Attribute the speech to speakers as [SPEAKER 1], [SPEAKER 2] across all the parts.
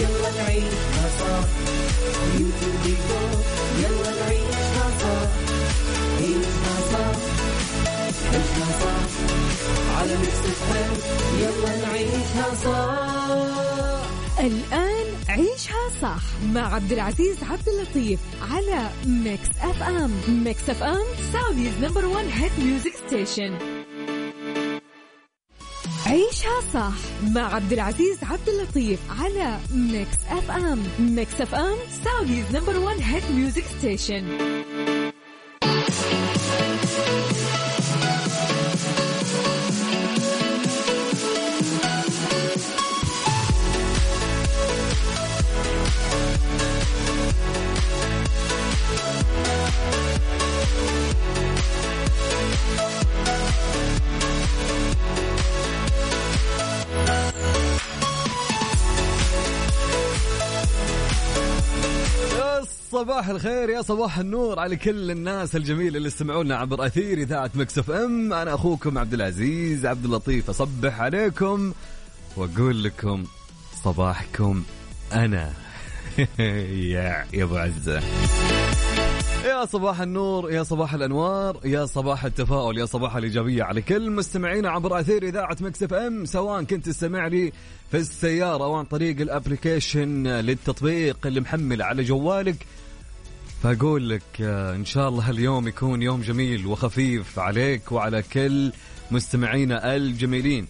[SPEAKER 1] يلا نعيشها صح يلا نعيشها صح عيشها صح عيشها صح على ميكس
[SPEAKER 2] الآن عيشها صح مع عبد العزيز عبد اللطيف على Mix FM Mix FM Saudi's number 1 hit music station عيشها صح مع عبد العزيز عبد اللطيف على Mix FM Mix FM Saudi's number 1 hit music station
[SPEAKER 3] صباح الخير يا صباح النور على كل الناس الجميله اللي يستمعونا عبر أثير إذاعة Mix FM. أنا أخوكم عبد العزيز عبد اللطيف أصبح عليكم وأقول لكم صباحكم هنا يا ابو عزة. يا صباح النور يا صباح الأنوار يا صباح التفاؤل يا صباح الإيجابية على كل مستمعينا عبر أثير إذاعة Mix FM سواء كنت تستمع لي في السيارة أو عن طريق ال application للتطبيق اللي محمل على جوالك. فأقول لك آه، إن شاء الله اليوم يكون يوم جميل وخفيف عليك وعلى كل مستمعينا الجميلين.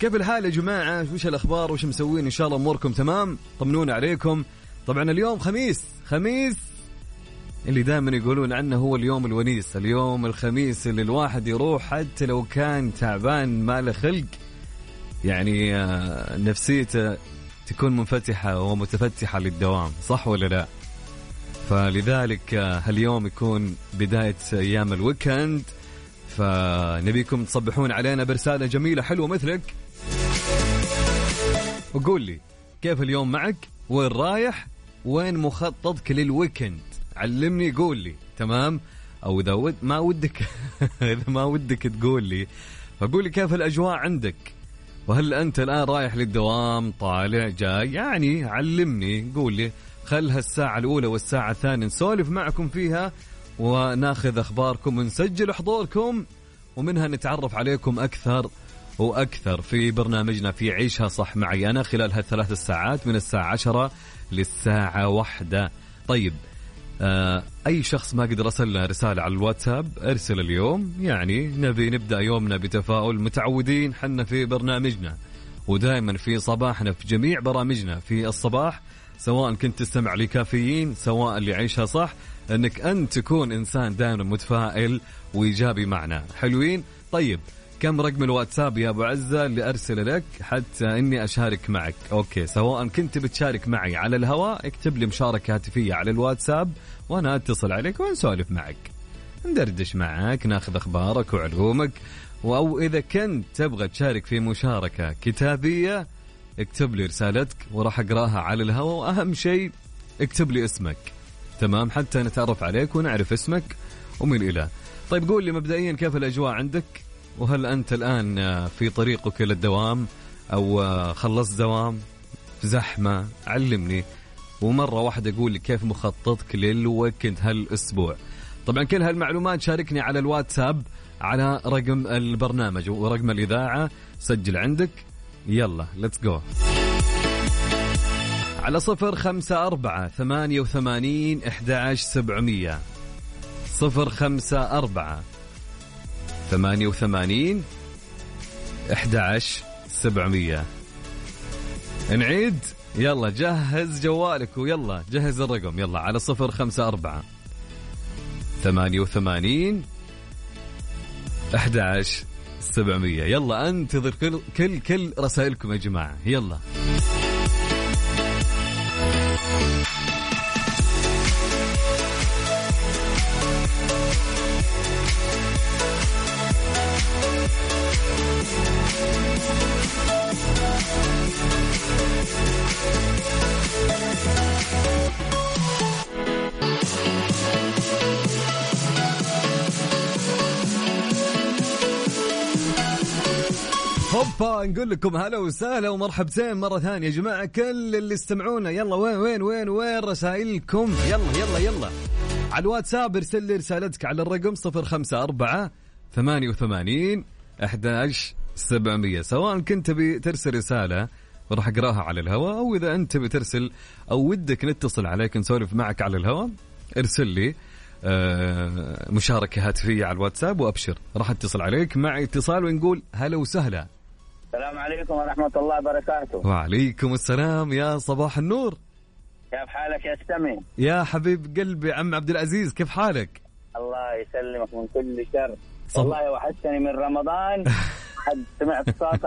[SPEAKER 3] كيف الحال يا جماعة؟ وش الأخبار؟ وش مسوين؟ إن شاء الله أموركم تمام؟ طمنونا عليكم. طبعا اليوم خميس خميس. اللي دائما يقولون عنه هو اليوم الونيس اليوم الخميس اللي الواحد يروح حتى لو كان تعبان ما له خلق. يعني آه، نفسيته تكون منفتحة ومتفتحة للدوام صح ولا لا؟ فلذلك آه، هاليوم يكون بداية أيام ال weekend. فنبيكم تصبحون علينا برسالة جميلة حلوة مثلك. وقول لي كيف اليوم معك؟ وين رايح؟ وين مخططك لل weekend؟ علمني قول لي تمام؟ أو إذا ود ما ودك إذا ما ودك تقول لي. فقول لي كيف الأجواء عندك؟ وهل أنت الآن رايح للدوام طالع جاي؟ يعني علمني قول لي. خل هالساعة الأولى والساعة الثانية نسولف معكم فيها وناخذ أخباركم ونسجل حضوركم ومنها نتعرف عليكم أكثر وأكثر في برنامجنا في عيشها صح معي أنا خلال هالثلاث الساعات من الساعة عشرة للساعة واحدة. طيب آه أي شخص ما قدر أرسل له رسالة على الواتساب أرسل اليوم. يعني نبي نبدأ يومنا بتفاؤل متعودين حنا في برنامجنا. ودائما في صباحنا في جميع برامجنا في الصباح سواء كنت تستمع لكافيين سواء اللي يعيشها صح إنك انت تكون إنسان دائما متفائل وإيجابي معنا. حلوين؟ طيب كم رقم الواتساب يا أبو عزة اللي أرسل لك حتى إني أشارك معك؟ أوكي سواء كنت بتشارك معي على الهواء اكتب لي مشاركة هاتفية على الواتساب وأنا أتصل عليك ونسولف معك. ندردش معك ناخذ أخبارك وعلومك أو إذا كنت تبغى تشارك في مشاركة كتابية اكتب لي رسالتك وراح أقراها على الهواء وأهم شيء اكتب لي اسمك. تمام؟ حتى نتعرف عليك ونعرف اسمك ومن إلى. طيب قول لي مبدئيا كيف الأجواء عندك؟ وهل أنت الآن في طريقك إلى الدوام أو خلصت دوام؟ زحمة علمني. ومرة واحدة أقول لي كيف مخططك للويكند هالأسبوع؟ طبعا كل هالمعلومات شاركني على الواتساب على رقم البرنامج. ورقم الإذاعة سجل عندك. يلا ليتس جو على صفر خمسة أربعة ثمانية وثمانين إحدى سبعمية. صفر خمسة أربعة ثمانية وثمانين أحد سبعمية. نعيد؟ يلا جهز جوالك ويلا جهز الرقم. يلا على صفر خمسة أربعة ثمانية وثمانين أحد سبعمية. يلا أنتظر كل كل كل رسائلكم يا جماعة. يلا. فنقول لكم هلا وسهلا ومرحبتين مرة ثانية. يا جماعة كل اللي استمعونا يلا وين وين وين وين رسائلكم؟ يلا يلا يلا. على الواتساب ارسل لي رسالتك على الرقم 054 88 11 700 سواء كنت تبي ترسل رسالة وراح أقراها على الهواء أو إذا أنت بترسل أو ودك نتصل عليك نسولف معك على الهواء ارسل لي آه، مشاركة هاتفية على الواتساب وأبشر. راح أتصل عليك. مع اتصال ونقول هلا وسهلا.
[SPEAKER 4] السلام عليكم ورحمة الله وبركاته.
[SPEAKER 3] وعليكم السلام يا صباح النور.
[SPEAKER 4] كيف حالك يا سمي؟
[SPEAKER 3] يا حبيب قلبي عم عبد العزيز كيف حالك؟
[SPEAKER 4] الله يسلمك من كل شر.
[SPEAKER 3] صب-
[SPEAKER 4] والله وحشتني من رمضان. حد سمعت صوت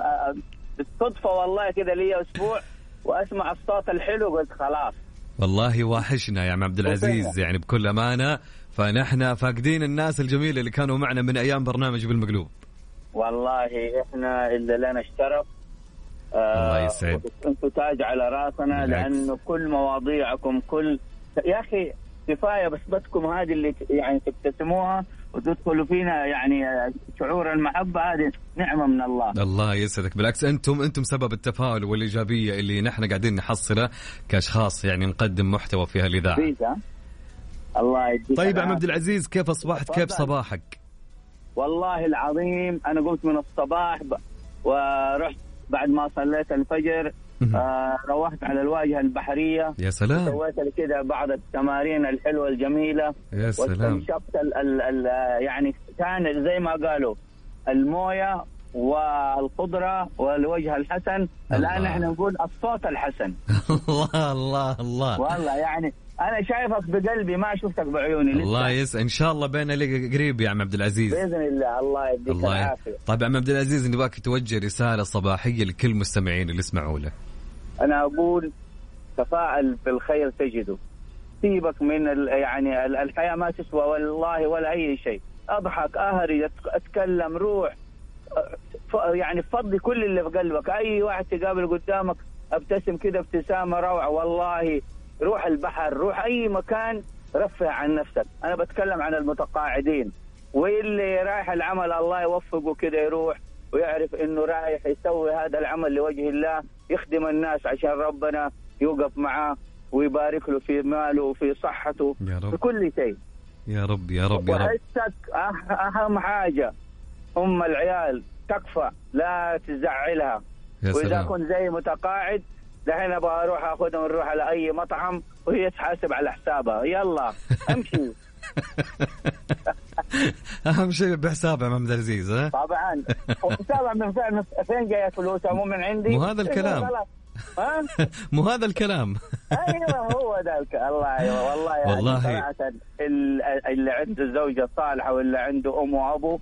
[SPEAKER 4] بالصدفة والله كذا لي أسبوع وأسمع الصوت الحلو قلت خلاص.
[SPEAKER 3] والله واحشنا يا عم عبد العزيز يعني بكل أمانة فنحن فاقدين الناس الجميله اللي كانوا معنا من أيام برنامج بالمقلوب.
[SPEAKER 4] والله إحنا اللي لنا الشرف
[SPEAKER 3] الله يسعد.
[SPEAKER 4] أنتم تاج على
[SPEAKER 3] رأسنا.
[SPEAKER 4] لأنه كل مواضيعكم كل يا أخي كفاية بسبتكم هذه اللي يعني تبتسموها وتدخلوا فينا يعني شعور المحبة هذه نعمة من الله
[SPEAKER 3] الله يسعدك بالعكس أنتم أنتم سبب التفاؤل والإيجابية اللي نحن قاعدين نحصله كأشخاص يعني نقدم محتوى في هالاذاعه
[SPEAKER 4] الله يديك
[SPEAKER 3] طيب يا. عبد العزيز كيف أصبحت كيف. صباحك
[SPEAKER 4] والله العظيم أنا قمت من الصباح. ورحت بعد ما صليت الفجر. آه روحت على الواجهة البحرية
[SPEAKER 3] يا سلام
[SPEAKER 4] سويت كذا بعض التمارين الحلوة الجميلة
[SPEAKER 3] يا سلام
[SPEAKER 4] واستنشقت ال ال ال يعني كان زي ما قالوا الموية والخضره والوجه الحسن الآن
[SPEAKER 3] الله.
[SPEAKER 4] إحنا نقول الصوت الحسن
[SPEAKER 3] الله الله الله
[SPEAKER 4] والله يعني أنا شايفك بقلبي ما شفتك بعيوني لسه.
[SPEAKER 3] الله يسعد إن شاء الله بينا لك قريب يا عم عبد العزيز.
[SPEAKER 4] بإذن الله الله يديك. العافية.
[SPEAKER 3] طيب عم عبد العزيز نبغاك توجه رسالة صباحية لكل المستمعين اللي يسمعوا لك.
[SPEAKER 4] أنا أقول تفاعل بالخير تجده. سيبك من يعني ال- الحياة ما تسوى والله ولا أي شيء. أضحك أهري أتكلم روح. يعني فضي كل اللي في قلبك. أي واحد تقابل قدامك أبتسم كده ابتسامة روعة والله روح البحر روح أي مكان رفع عن نفسك. أنا بتكلم عن المتقاعدين. واللي رايح العمل الله يوفقه كده يروح ويعرف إنه رايح يسوي هذا العمل لوجه الله يخدم الناس عشان ربنا يوقف معاه ويبارك له في ماله وفي صحته
[SPEAKER 3] يا
[SPEAKER 4] في
[SPEAKER 3] رب.
[SPEAKER 4] كل شيء.
[SPEAKER 3] يا رب يا رب يا رب.
[SPEAKER 4] وحسك أه- أهم حاجة أم العيال تكفى لا تزعلها.
[SPEAKER 3] يا وإذا
[SPEAKER 4] كنت زي متقاعد دحين أبغى أروح اخذهم نروح على اي مطعم وهي تحاسب على حسابها. يلا أمشي.
[SPEAKER 3] اهم شيء بحساب يا عبد العزيز ها؟
[SPEAKER 4] طبعا. وحسابها من فين؟ فين جاية فلوسها؟ مو من عندي؟
[SPEAKER 3] مو هذا الكلام.
[SPEAKER 4] خلاص. ها؟
[SPEAKER 3] مو هذا الكلام.
[SPEAKER 4] أيوه هو ذاك. الله أيوة والله يعني
[SPEAKER 3] والله.
[SPEAKER 4] اللي عنده زوجه صالحه واللي عنده أم وأبو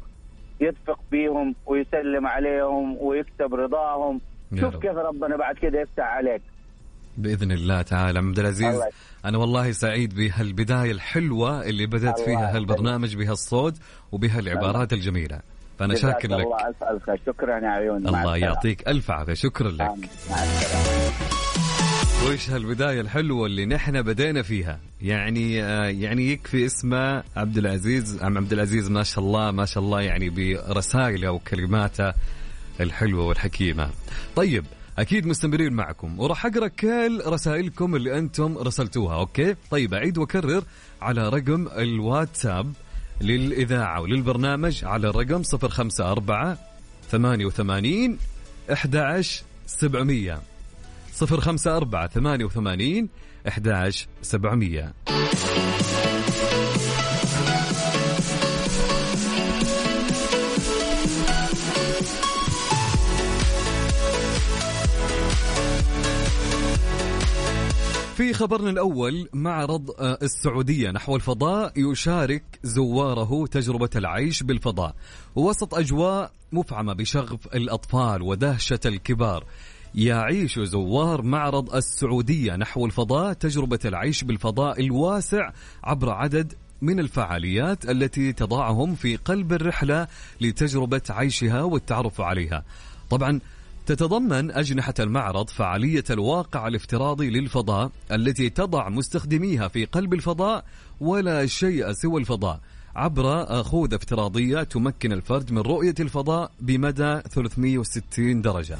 [SPEAKER 4] يدفق بيهم ويسلم عليهم ويكتب رضاهم. شوف. كيف ربنا بعد كده يفتح عليك.
[SPEAKER 3] بإذن الله تعالى. عبد العزيز
[SPEAKER 4] الله.
[SPEAKER 3] أنا والله سعيد بهالبداية الحلوة اللي
[SPEAKER 4] بدأت
[SPEAKER 3] فيها. هالبرنامج بهالصوت وبهالعبارات الجميلة.
[SPEAKER 4] فأنا
[SPEAKER 3] شاكر لك.
[SPEAKER 4] الله شكرا يا عيوني مع
[SPEAKER 3] الله. يعطيك ألف عافية. شكرا لك.
[SPEAKER 4] آمين. مع السلامة.
[SPEAKER 3] وش هالبداية الحلوة اللي نحن بدينا فيها؟ يعني آه يعني يكفي اسمه عبد العزيز عم عبد العزيز ما شاء الله ما شاء الله يعني برسائله وكلماته. الحلوة والحكيمة. طيب أكيد مستمرين معكم وراح أقرأ كل رسائلكم اللي أنتم رسلتوها أوكي؟ طيب أعيد وأكرر على رقم الواتساب للإذاعة وللبرنامج على الرقم 054 88 11700 054 88 11700 في خبرنا الأول معرض آه، السعودية نحو الفضاء يشارك زواره تجربة العيش بالفضاء. وسط أجواء مفعمة بشغف الأطفال ودهشة الكبار يعيش زوار معرض السعودية نحو الفضاء تجربة العيش بالفضاء الواسع عبر عدد من الفعاليات التي تضعهم في قلب الرحلة لتجربة عيشها والتعرف عليها. طبعا تتضمن أجنحة المعرض فعالية الواقع الافتراضي للفضاء التي تضع مستخدميها في قلب الفضاء ولا شيء سوى الفضاء. عبر خوذة افتراضية تمكن الفرد من رؤية الفضاء بمدى 360 درجة.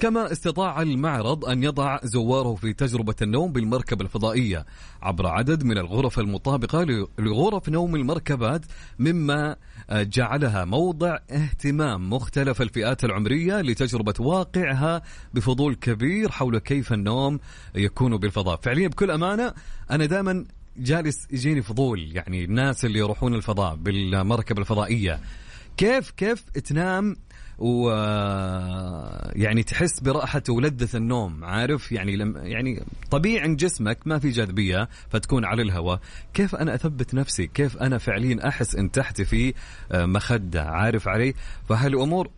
[SPEAKER 3] كما استطاع المعرض أن يضع زواره في تجربة النوم بالمركبة الفضائية عبر عدد من الغرف المطابقة لغرف نوم المركبات مما جعلها موضع اهتمام مختلف الفئات العمرية لتجربة واقعها بفضول كبير حول كيف النوم يكون بالفضاء. فعليا بكل أمانة أنا دائما جالس يجيني فضول يعني الناس اللي يروحون الفضاء بالمركبة الفضائية. كيف كيف تنام و يعني تحس براحة ولذة النوم عارف؟ يعني لم يعني طبيعي جسمك ما في جاذبية فتكون على الهواء. كيف أنا أثبت نفسي؟ كيف أنا فعليا أحس إن تحت في آه، مخدة؟ عارف علي؟ فهالأمور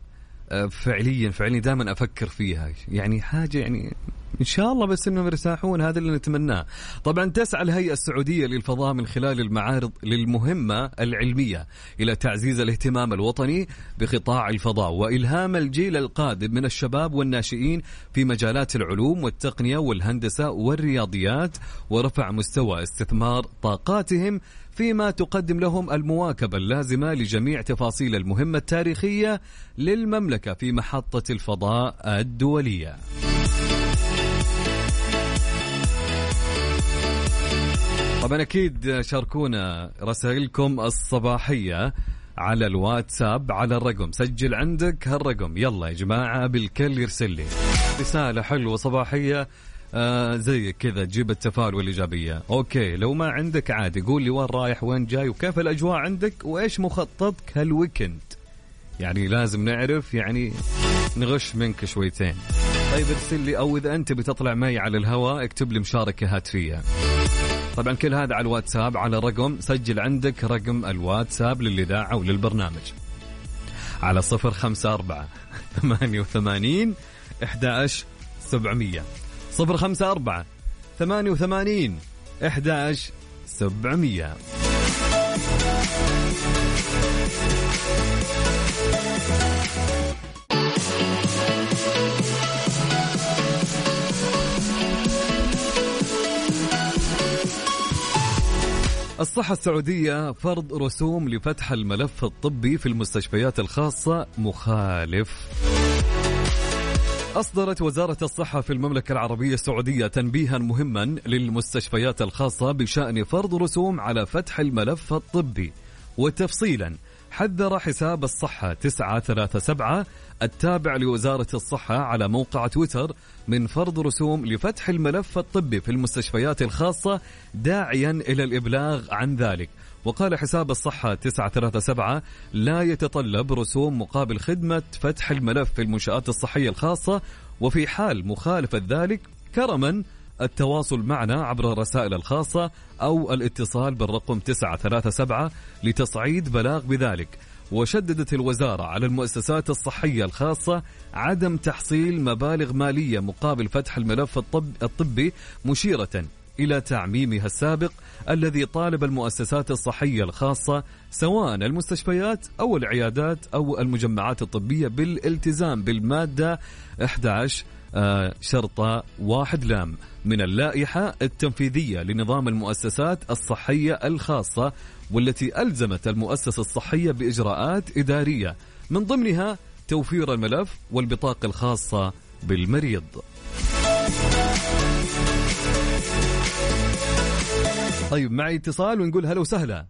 [SPEAKER 3] آه، فعليا فعليا دائما أفكر فيها. يعني حاجة يعني إن شاء الله بس إنهم يرتاحون هذا اللي نتمناه. طبعا تسعى الهيئة السعودية للفضاء من خلال المعارض للمهمة العلمية إلى تعزيز الاهتمام الوطني بقطاع الفضاء وإلهام الجيل القادم من الشباب والناشئين في مجالات العلوم والتقنية والهندسة والرياضيات ورفع مستوى استثمار طاقاتهم فيما تقدم لهم المواكبة اللازمة لجميع تفاصيل المهمة التاريخية للمملكة في محطة الفضاء الدولية. طبعا أكيد شاركونا رسائلكم الصباحية على الواتساب على الرقم. سجل عندك هالرقم. يلا يا جماعة بالكل يرسل لي. رسالة حلوة صباحية. آه زي كذا تجيب التفاؤل والإيجابية. okay لو ما عندك عادي قول لي وين رايح وين جاي وكيف الأجواء عندك وإيش مخططك هال weekend يعني لازم نعرف يعني نغش منك شويتين. طيب ارسل لي أو إذا أنت بتطلع معي على الهواء اكتب لي مشاركة هاتفية. طبعا كل هذا على الواتساب على رقم سجل عندك رقم الواتساب للإذاعة وللبرنامج. على صفر خمسة أربعة ثمانية وثمانين إحدى سبعمية. صفر خمسة أربعة ثمانية وثمانين إحدى سبعمية. الصحة السعودية فرض رسوم لفتح الملف الطبي في المستشفيات الخاصة مخالف. أصدرت وزارة الصحة في المملكة العربية السعودية تنبيها مهما للمستشفيات الخاصة بشأن فرض رسوم على فتح الملف الطبي. وتفصيلا حذر حساب الصحة 937 التابع لوزارة الصحة على موقع تويتر من فرض رسوم لفتح الملف الطبي في المستشفيات الخاصة داعيا إلى الإبلاغ عن ذلك. وقال حساب الصحة 937 لا يتطلب رسوم مقابل خدمة فتح الملف في المنشآت الصحية الخاصة وفي حال مخالفة ذلك كرما التواصل معنا عبر الرسائل الخاصة أو الاتصال بالرقم 937 لتصعيد بلاغ بذلك. وشددت الوزارة على المؤسسات الصحية الخاصة عدم تحصيل مبالغ مالية مقابل فتح الملف الطب الطبي مشيرة إلى تعميمها السابق الذي طالب المؤسسات الصحية الخاصة سواء المستشفيات أو العيادات أو المجمعات الطبية بالالتزام بالمادة 11 آه، شرطة واحد لام. من اللائحة التنفيذية لنظام المؤسسات الصحية الخاصة والتي ألزمت المؤسسة الصحية بإجراءات إدارية من ضمنها توفير الملف والبطاقة الخاصة بالمريض. طيب معي اتصال ونقول هلا وسهلا.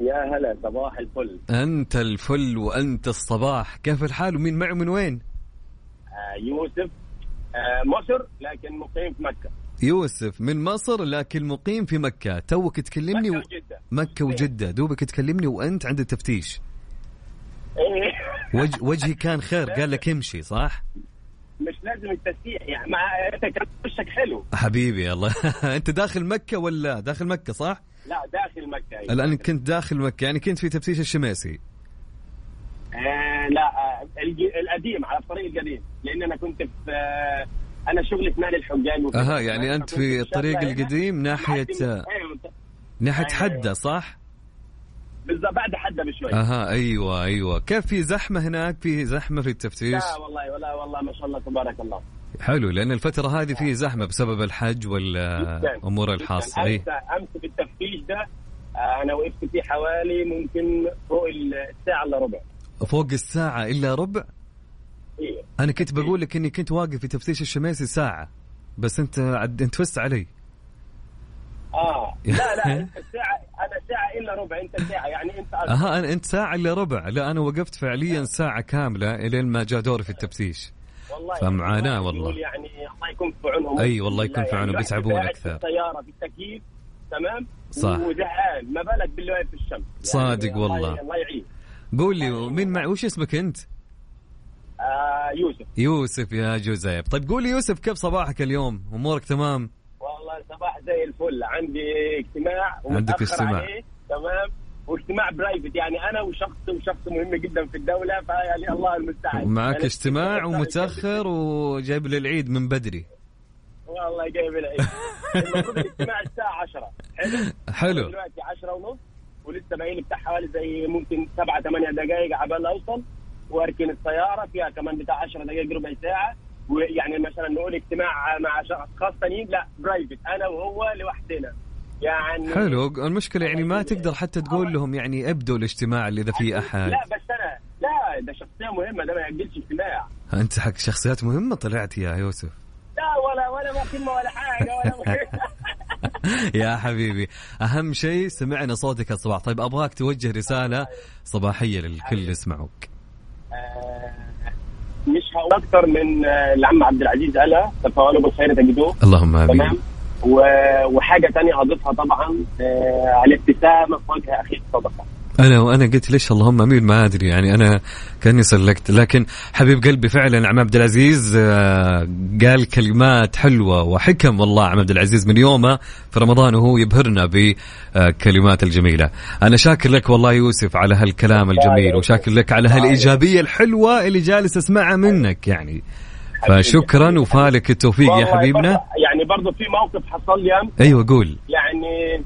[SPEAKER 5] يا هلا صباح الفل.
[SPEAKER 3] أنت الفل وأنت الصباح. كيف الحال؟ ومين معي من وين؟
[SPEAKER 5] آه يوسف. آه مصر لكن مقيم في مكة.
[SPEAKER 3] يوسف من مصر لكن مقيم في مكة. توك تكلمني
[SPEAKER 5] مكة
[SPEAKER 3] و...
[SPEAKER 5] وجدة.
[SPEAKER 3] مكة وجدة. دوبك تكلمني وأنت عند التفتيش.
[SPEAKER 5] إيه.
[SPEAKER 3] وجه وجهي كان خير. قال لك امشي صح؟
[SPEAKER 5] مش لازم التسبيح يعني مع انت كان وشك حلو
[SPEAKER 3] حبيبي الله أنت داخل مكة ولا داخل مكة صح
[SPEAKER 5] لا داخل مكة أيوة.
[SPEAKER 3] الآن كنت داخل مكة يعني كنت في تفتيش الشماسي
[SPEAKER 5] آه لا آه القديم على الطريق القديم لأن أنا كنت في آه أنا شغلي في نادي الحجاج.
[SPEAKER 3] أها يعني
[SPEAKER 5] أنت
[SPEAKER 3] في الطريق القديم ناحية
[SPEAKER 5] لحد- أيوه
[SPEAKER 3] ناحية
[SPEAKER 5] أيوة.
[SPEAKER 3] حدة صح؟
[SPEAKER 5] بالضبط بعد حدا بشوي
[SPEAKER 3] أها أيوه أيوه. كيف في زحمة هناك؟ في زحمة في التفتيش؟
[SPEAKER 5] لا والله ولا والله ما شاء الله تبارك الله.
[SPEAKER 3] حلو لأن الفترة هذه فيه زحمة بسبب الحج والأمور الحاصه اي
[SPEAKER 5] أمس أمس بالتفتيش ده آه، أنا وقفت فيه حوالي ممكن فوق الساعة إلا ربع.
[SPEAKER 3] فوق الساعة إلا ربع؟
[SPEAKER 5] إيه.
[SPEAKER 3] أنا كنت بقول لك إني كنت واقف في تفتيش الشميسي ساعة بس أنت عد... أنت فزت علي.
[SPEAKER 5] آه. لا لا الساعة أنا ساعة إلا ربع أنت ساعة يعني
[SPEAKER 3] أنت أها أنت ساعة إلا ربع. لا أنا وقفت فعليا ساعة كاملة إلين ما جاء دوري في التفتيش
[SPEAKER 5] والله
[SPEAKER 3] فمعاناة
[SPEAKER 5] يقول
[SPEAKER 3] والله.
[SPEAKER 5] يعني الله يكون في عونهم.
[SPEAKER 3] أي والله يكون في عونهم،
[SPEAKER 5] الواحد
[SPEAKER 3] بيتعبون
[SPEAKER 5] قاعد
[SPEAKER 3] أكثر.
[SPEAKER 5] في السياره في التكييف تمام؟
[SPEAKER 3] صح.
[SPEAKER 5] وزهقان ما بالك باللي في الشمس؟
[SPEAKER 3] صادق
[SPEAKER 5] الله-
[SPEAKER 3] والله.
[SPEAKER 5] الله يعين.
[SPEAKER 3] قول لي مين مع وش اسمك أنت؟
[SPEAKER 5] آه يوسف.
[SPEAKER 3] يوسف يا جوزيف طيب قول لي يوسف كيف صباحك اليوم؟ أمورك تمام؟
[SPEAKER 5] والله صباح زي الفل. عندي اجتماع
[SPEAKER 3] عندك اجتماع.
[SPEAKER 5] تمام؟ واجتماع برايفت يعني أنا وشخص وشخص مهم جدا في الدولة فيعني الله المستعان.
[SPEAKER 3] اجتماع
[SPEAKER 5] اجتماع-
[SPEAKER 3] ومتأخر وجايب للعيد من بدري.
[SPEAKER 5] والله جايب العيد. المفروض الاجتماع الساعة 10 حلو؟
[SPEAKER 3] حلو.
[SPEAKER 5] دلوقتي 10 ونص ولسه باقي لي بتاع حوالي زي ممكن 7 8 دقائق عبال أوصل وأركن السيارة فيها كمان بتاع 10 دقائق ربع ساعة. ويعني مثلا نقول اجتماع مع اشخاص ثانيين لا برايفت أنا وهو لوحدنا. يعني
[SPEAKER 3] حلو المشكلة يعني ما تقدر حتى تقول لهم يعني أبدوا الاجتماع اللي إذا في أحد.
[SPEAKER 5] لا بس أنا لا ده شخصية مهمة ده ما يأجلش اجتماع.
[SPEAKER 3] أنت حق شخصيات مهمة طلعت يا يوسف.
[SPEAKER 5] لا ولا ولا ما كلمه ولا حاجة ولا
[SPEAKER 3] يا حبيبي أهم شيء سمعنا صوتك الصباح طيب أبغاك توجه رسالة صباحية للكل يسمعوك.
[SPEAKER 5] آه، مش هقول أكثر من آه، العم عبد العزيز قالها تفاؤلوا بالخير تجدوه.
[SPEAKER 3] اللهم آمين.
[SPEAKER 5] تمام؟ و- وحاجة ثانية اضيفها طبعا آه، الابتسامه في وجه أخيك صدقة.
[SPEAKER 3] أنا وأنا قلت ليش اللهم أمين؟ ما أدري. يعني أنا كأني سلكت. لكن حبيب قلبي فعلا عم عبد العزيز آه، قال كلمات حلوة وحكم والله عم عبد العزيز من يومه في رمضان وهو يبهرنا بكلمات الجميلة. أنا شاكر لك والله يوسف على هالكلام الجميل وشاكر لك على هالإيجابية الحلوة اللي جالس أسمعها منك يعني. فشكرا وفالك التوفيق يا حبيبنا.
[SPEAKER 5] يعني برضه في موقف حصل لي
[SPEAKER 3] أيوه قول.
[SPEAKER 5] يعني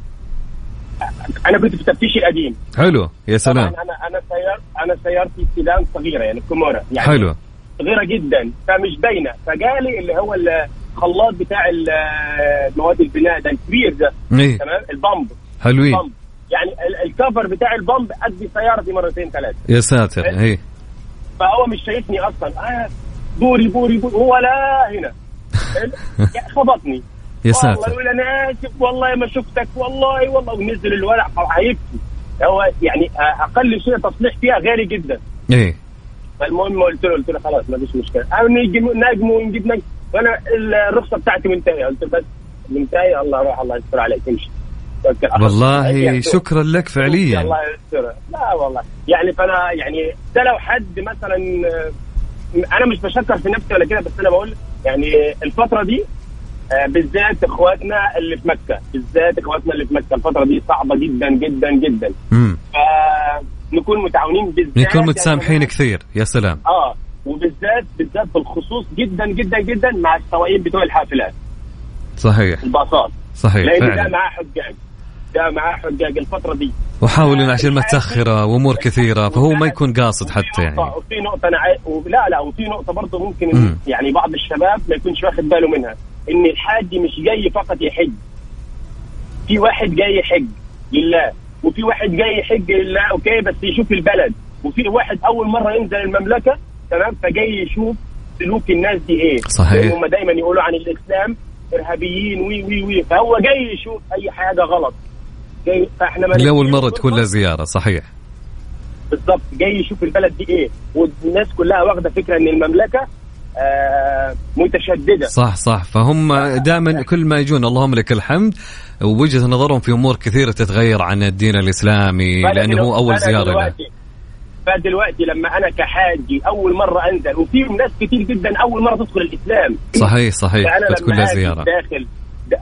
[SPEAKER 5] أنا كنت في تفتيش القديم
[SPEAKER 3] حلو يا سلام.
[SPEAKER 5] أنا أنا سيار أنا سيارتي سيدان صغيرة يعني كومورا. يعني
[SPEAKER 3] حلو.
[SPEAKER 5] صغيرة جدا فمش باينة. فجالي اللي هو الخلاط بتاع مواد البناء ده الكبير ده.
[SPEAKER 3] إيه.
[SPEAKER 5] تمام؟ ال pump.
[SPEAKER 3] حلوين.
[SPEAKER 5] ال pump. يعني ال- الكفر بتاع ال pump قد سيارتي مرتين ثلاثة.
[SPEAKER 3] يا ساتر إيه؟
[SPEAKER 5] فهو مش شايفني أصلا. آه بوري بوري بوري. هو لا هنا. خبطني.
[SPEAKER 3] يا
[SPEAKER 5] والله
[SPEAKER 3] ساتر.
[SPEAKER 5] يقول أنا آسف والله ما شفتك والله والله. ونزل الورق هيبكي هو يعني أقل شيء تصليح فيها غالي جدا.
[SPEAKER 3] إيه.
[SPEAKER 5] فالمهم قلت له قلت له خلاص ما فيش مشكلة. أو نيجي نجم ونجيب نجم. وأنا الرخصة بتاعتي منتهية. قلت بس منتهية. الله روح الله يستر عليك امشي.
[SPEAKER 3] والله
[SPEAKER 5] يعني
[SPEAKER 3] شكرا لك فعليا.
[SPEAKER 5] الله يستر. لا والله. يعني فأنا يعني ده لو حد مثلا أنا مش بشكر في نفسي ولا كده بس أنا بقول يعني الفترة دي بالذات إخواتنا اللي في مكة. بالذات إخواتنا اللي في مكة. الفترة دي صعبة جدا جدا جدا.
[SPEAKER 3] امم
[SPEAKER 5] فنكون متعاونين بالذات
[SPEAKER 3] نكون
[SPEAKER 5] يا
[SPEAKER 3] متسامحين. كثير. يا سلام.
[SPEAKER 5] آه وبالذات بالذات بالخصوص جدا جدا جدا مع السواقين بتوع الحافلات.
[SPEAKER 3] صحيح.
[SPEAKER 5] الباصات.
[SPEAKER 3] صحيح
[SPEAKER 5] لأن ده
[SPEAKER 3] فعلا.
[SPEAKER 5] معاه حجاج. ده معاه حجاج الفترة دي.
[SPEAKER 3] وحاول إن عشان ما تسخره وامور كثيرة فهو ما يكون قاصد حتى يعني.
[SPEAKER 5] وفي عاي... و- لا لا وفي نقطة برضه ممكن
[SPEAKER 3] مم.
[SPEAKER 5] يعني بعض الشباب ما يكونش واخد باله منها. إن الحاج مش جاي فقط يحج. في واحد جاي يحج لله وفي واحد جاي يحج لله okay بس يشوف البلد. وفي واحد أول مرة ينزل المملكة تمام فجاي يشوف سلوك الناس دي إيه.
[SPEAKER 3] صحيح.
[SPEAKER 5] هم دايما يقولوا عن الإسلام إرهابيين وي وي وي. فهو جاي يشوف أي حاجة غلط. جاي
[SPEAKER 3] لأول مرة
[SPEAKER 5] نديله
[SPEAKER 3] تكون له. زيارة صحيح.
[SPEAKER 5] بالضبط جاي يشوف البلد دي إيه. والناس كلها واخدة فكرة إن المملكة متشددة.
[SPEAKER 3] صح صح. فهم دائما كل ما يجون اللهم لك الحمد ووجهة نظرهم في أمور كثيرة تتغير عن الدين الإسلامي
[SPEAKER 5] فأنا
[SPEAKER 3] لأنه هو
[SPEAKER 5] فأنا
[SPEAKER 3] زيارة له
[SPEAKER 5] دلوقتي فدلوقتي لما أنا كحاجي أول مرة أنزل وفي ناس كتير جدا أول مرة تدخل الإسلام.
[SPEAKER 3] صحيح صحيح.
[SPEAKER 5] فأنا
[SPEAKER 3] فتكون
[SPEAKER 5] لما
[SPEAKER 3] له
[SPEAKER 5] آجي
[SPEAKER 3] زيارة.
[SPEAKER 5] داخل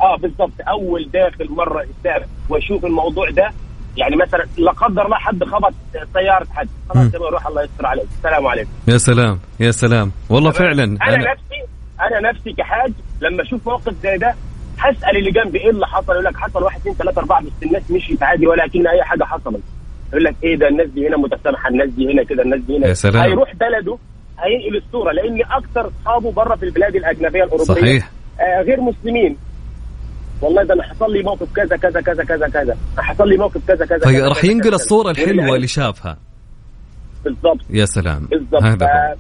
[SPEAKER 5] آه بالضبط أول داخل مرة إسلام وأشوف الموضوع ده يعني مثلا لا قدر الله حد خبط سيارة حد. خلاص روح الله يستر عليك. السلام عليكم.
[SPEAKER 3] يا سلام يا سلام. والله فعلا
[SPEAKER 5] أنا,
[SPEAKER 3] أنا
[SPEAKER 5] نفسي أنا نفسي كحاج لما أشوف موقف زي ده هسأل اللي جنبي إيه اللي حصل يقول لك حصل واحد اثنين ثلاثة أربعة بس الناس مشيت عادي ولكن أي حاجة حصلت. يقول لك إيه ده الناس دي هنا متسامحة الناس دي هنا كده الناس دي هنا.
[SPEAKER 3] يا سلام.
[SPEAKER 5] هيروح بلده هينقل الصورة لاني أكثر اصحابه برا في البلاد الأجنبية الأوروبية
[SPEAKER 3] صحيح.
[SPEAKER 5] آه غير مسلمين. والله ده أنا حصل لي موقف كذا كذا كذا كذا كذا. حصل لي موقف كذا كذا
[SPEAKER 3] فراح
[SPEAKER 5] كذا،
[SPEAKER 3] ينقل
[SPEAKER 5] كذا.
[SPEAKER 3] الصورة الحلوة
[SPEAKER 5] يعني
[SPEAKER 3] اللي شافها.
[SPEAKER 5] بالضبط.
[SPEAKER 3] يا سلام.
[SPEAKER 5] بالضبط.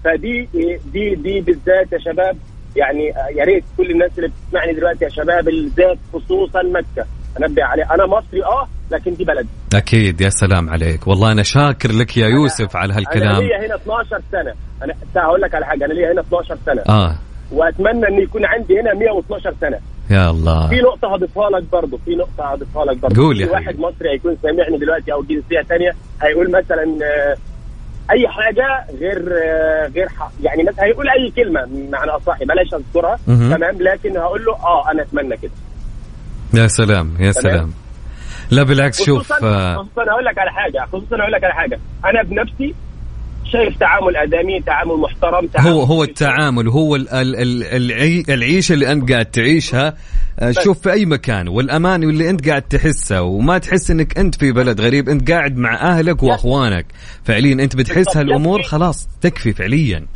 [SPEAKER 5] فدي دي دي بالذات يا شباب يعني يا ريت كل الناس اللي بتسمعني دلوقتي يا شباب بالذات خصوصا مكة. أنبه عليه أنا مصري آه لكن دي بلدي.
[SPEAKER 3] أكيد. يا سلام عليك. والله أنا شاكر لك يا يوسف على
[SPEAKER 5] أنا
[SPEAKER 3] هالكلام
[SPEAKER 5] ليا هنا 12 سنة. أنا هقول لك على حاجة. أنا ليا هنا 12 سنة.
[SPEAKER 3] آه.
[SPEAKER 5] وأتمنى أن يكون عندي هنا 112 سنة.
[SPEAKER 3] يا الله.
[SPEAKER 5] في نقطة هضيفها لك برضه في نقطة هضيفها لك برضه
[SPEAKER 3] قول يا
[SPEAKER 5] في واحد. مصري هيكون سامعني دلوقتي أو جنسية تانية هيقول مثلا آه، أي حاجة غير آه، غير ح- يعني مثلا هيقول أي كلمة معنى أصحي بلاش أذكرها. تمام؟ لكن هقول له أه أنا أتمنى كده.
[SPEAKER 3] يا سلام يا سلام. لا بالعكس شوف
[SPEAKER 5] خصوصا
[SPEAKER 3] آه،
[SPEAKER 5] خصوصا هقول لك على حاجة خصوصا هقول لك على حاجة. أنا بنفسي شايف تعامل آدمي تعامل محترم تعامل
[SPEAKER 3] هو هو التعامل هو ال- ال- ال- العي- العيشة اللي أنت قاعد تعيشها آه، شوف في أي مكان والأمان اللي أنت قاعد تحسه وما تحس إنك أنت في بلد غريب أنت قاعد مع أهلك وأخوانك. فعليا أنت بتحس. هالامور. خلاص تكفي فعليا.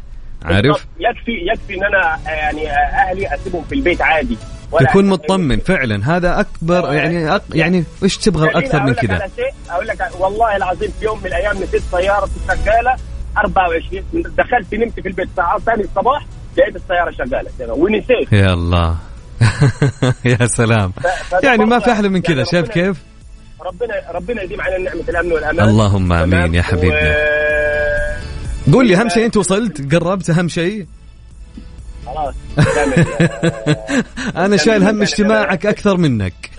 [SPEAKER 3] عارف.
[SPEAKER 5] يكفي يكفي إن أنا آه، يعني آه، أهلي أسيبهم في البيت عادي.
[SPEAKER 3] تكون مطمن. فعلا. هذا أكبر يعني أك يعني إيش تبغى أكثر من كذا
[SPEAKER 5] أقول لك والله العظيم في يوم من الأيام نسيت سياره شغاله 24 دخلت نمت في البيت. الساعة ثاني الصباح لقيت السيارة شغالة. ونسيت
[SPEAKER 3] يا الله. يا سلام. يعني ما في أحلى من كذا
[SPEAKER 5] يعني
[SPEAKER 3] شايف
[SPEAKER 5] ربنا-
[SPEAKER 3] كيف؟
[SPEAKER 5] ربنا ربنا يديم علينا نعمه الأمن والأمان.
[SPEAKER 3] اللهم
[SPEAKER 5] تمام؟
[SPEAKER 3] يا حبيبنا.
[SPEAKER 5] و...
[SPEAKER 3] قول لي أهم شيء أنت وصلت؟ قربت أهم شيء؟
[SPEAKER 5] خلاص.
[SPEAKER 3] أنا شايل هم اجتماعك أكثر منك.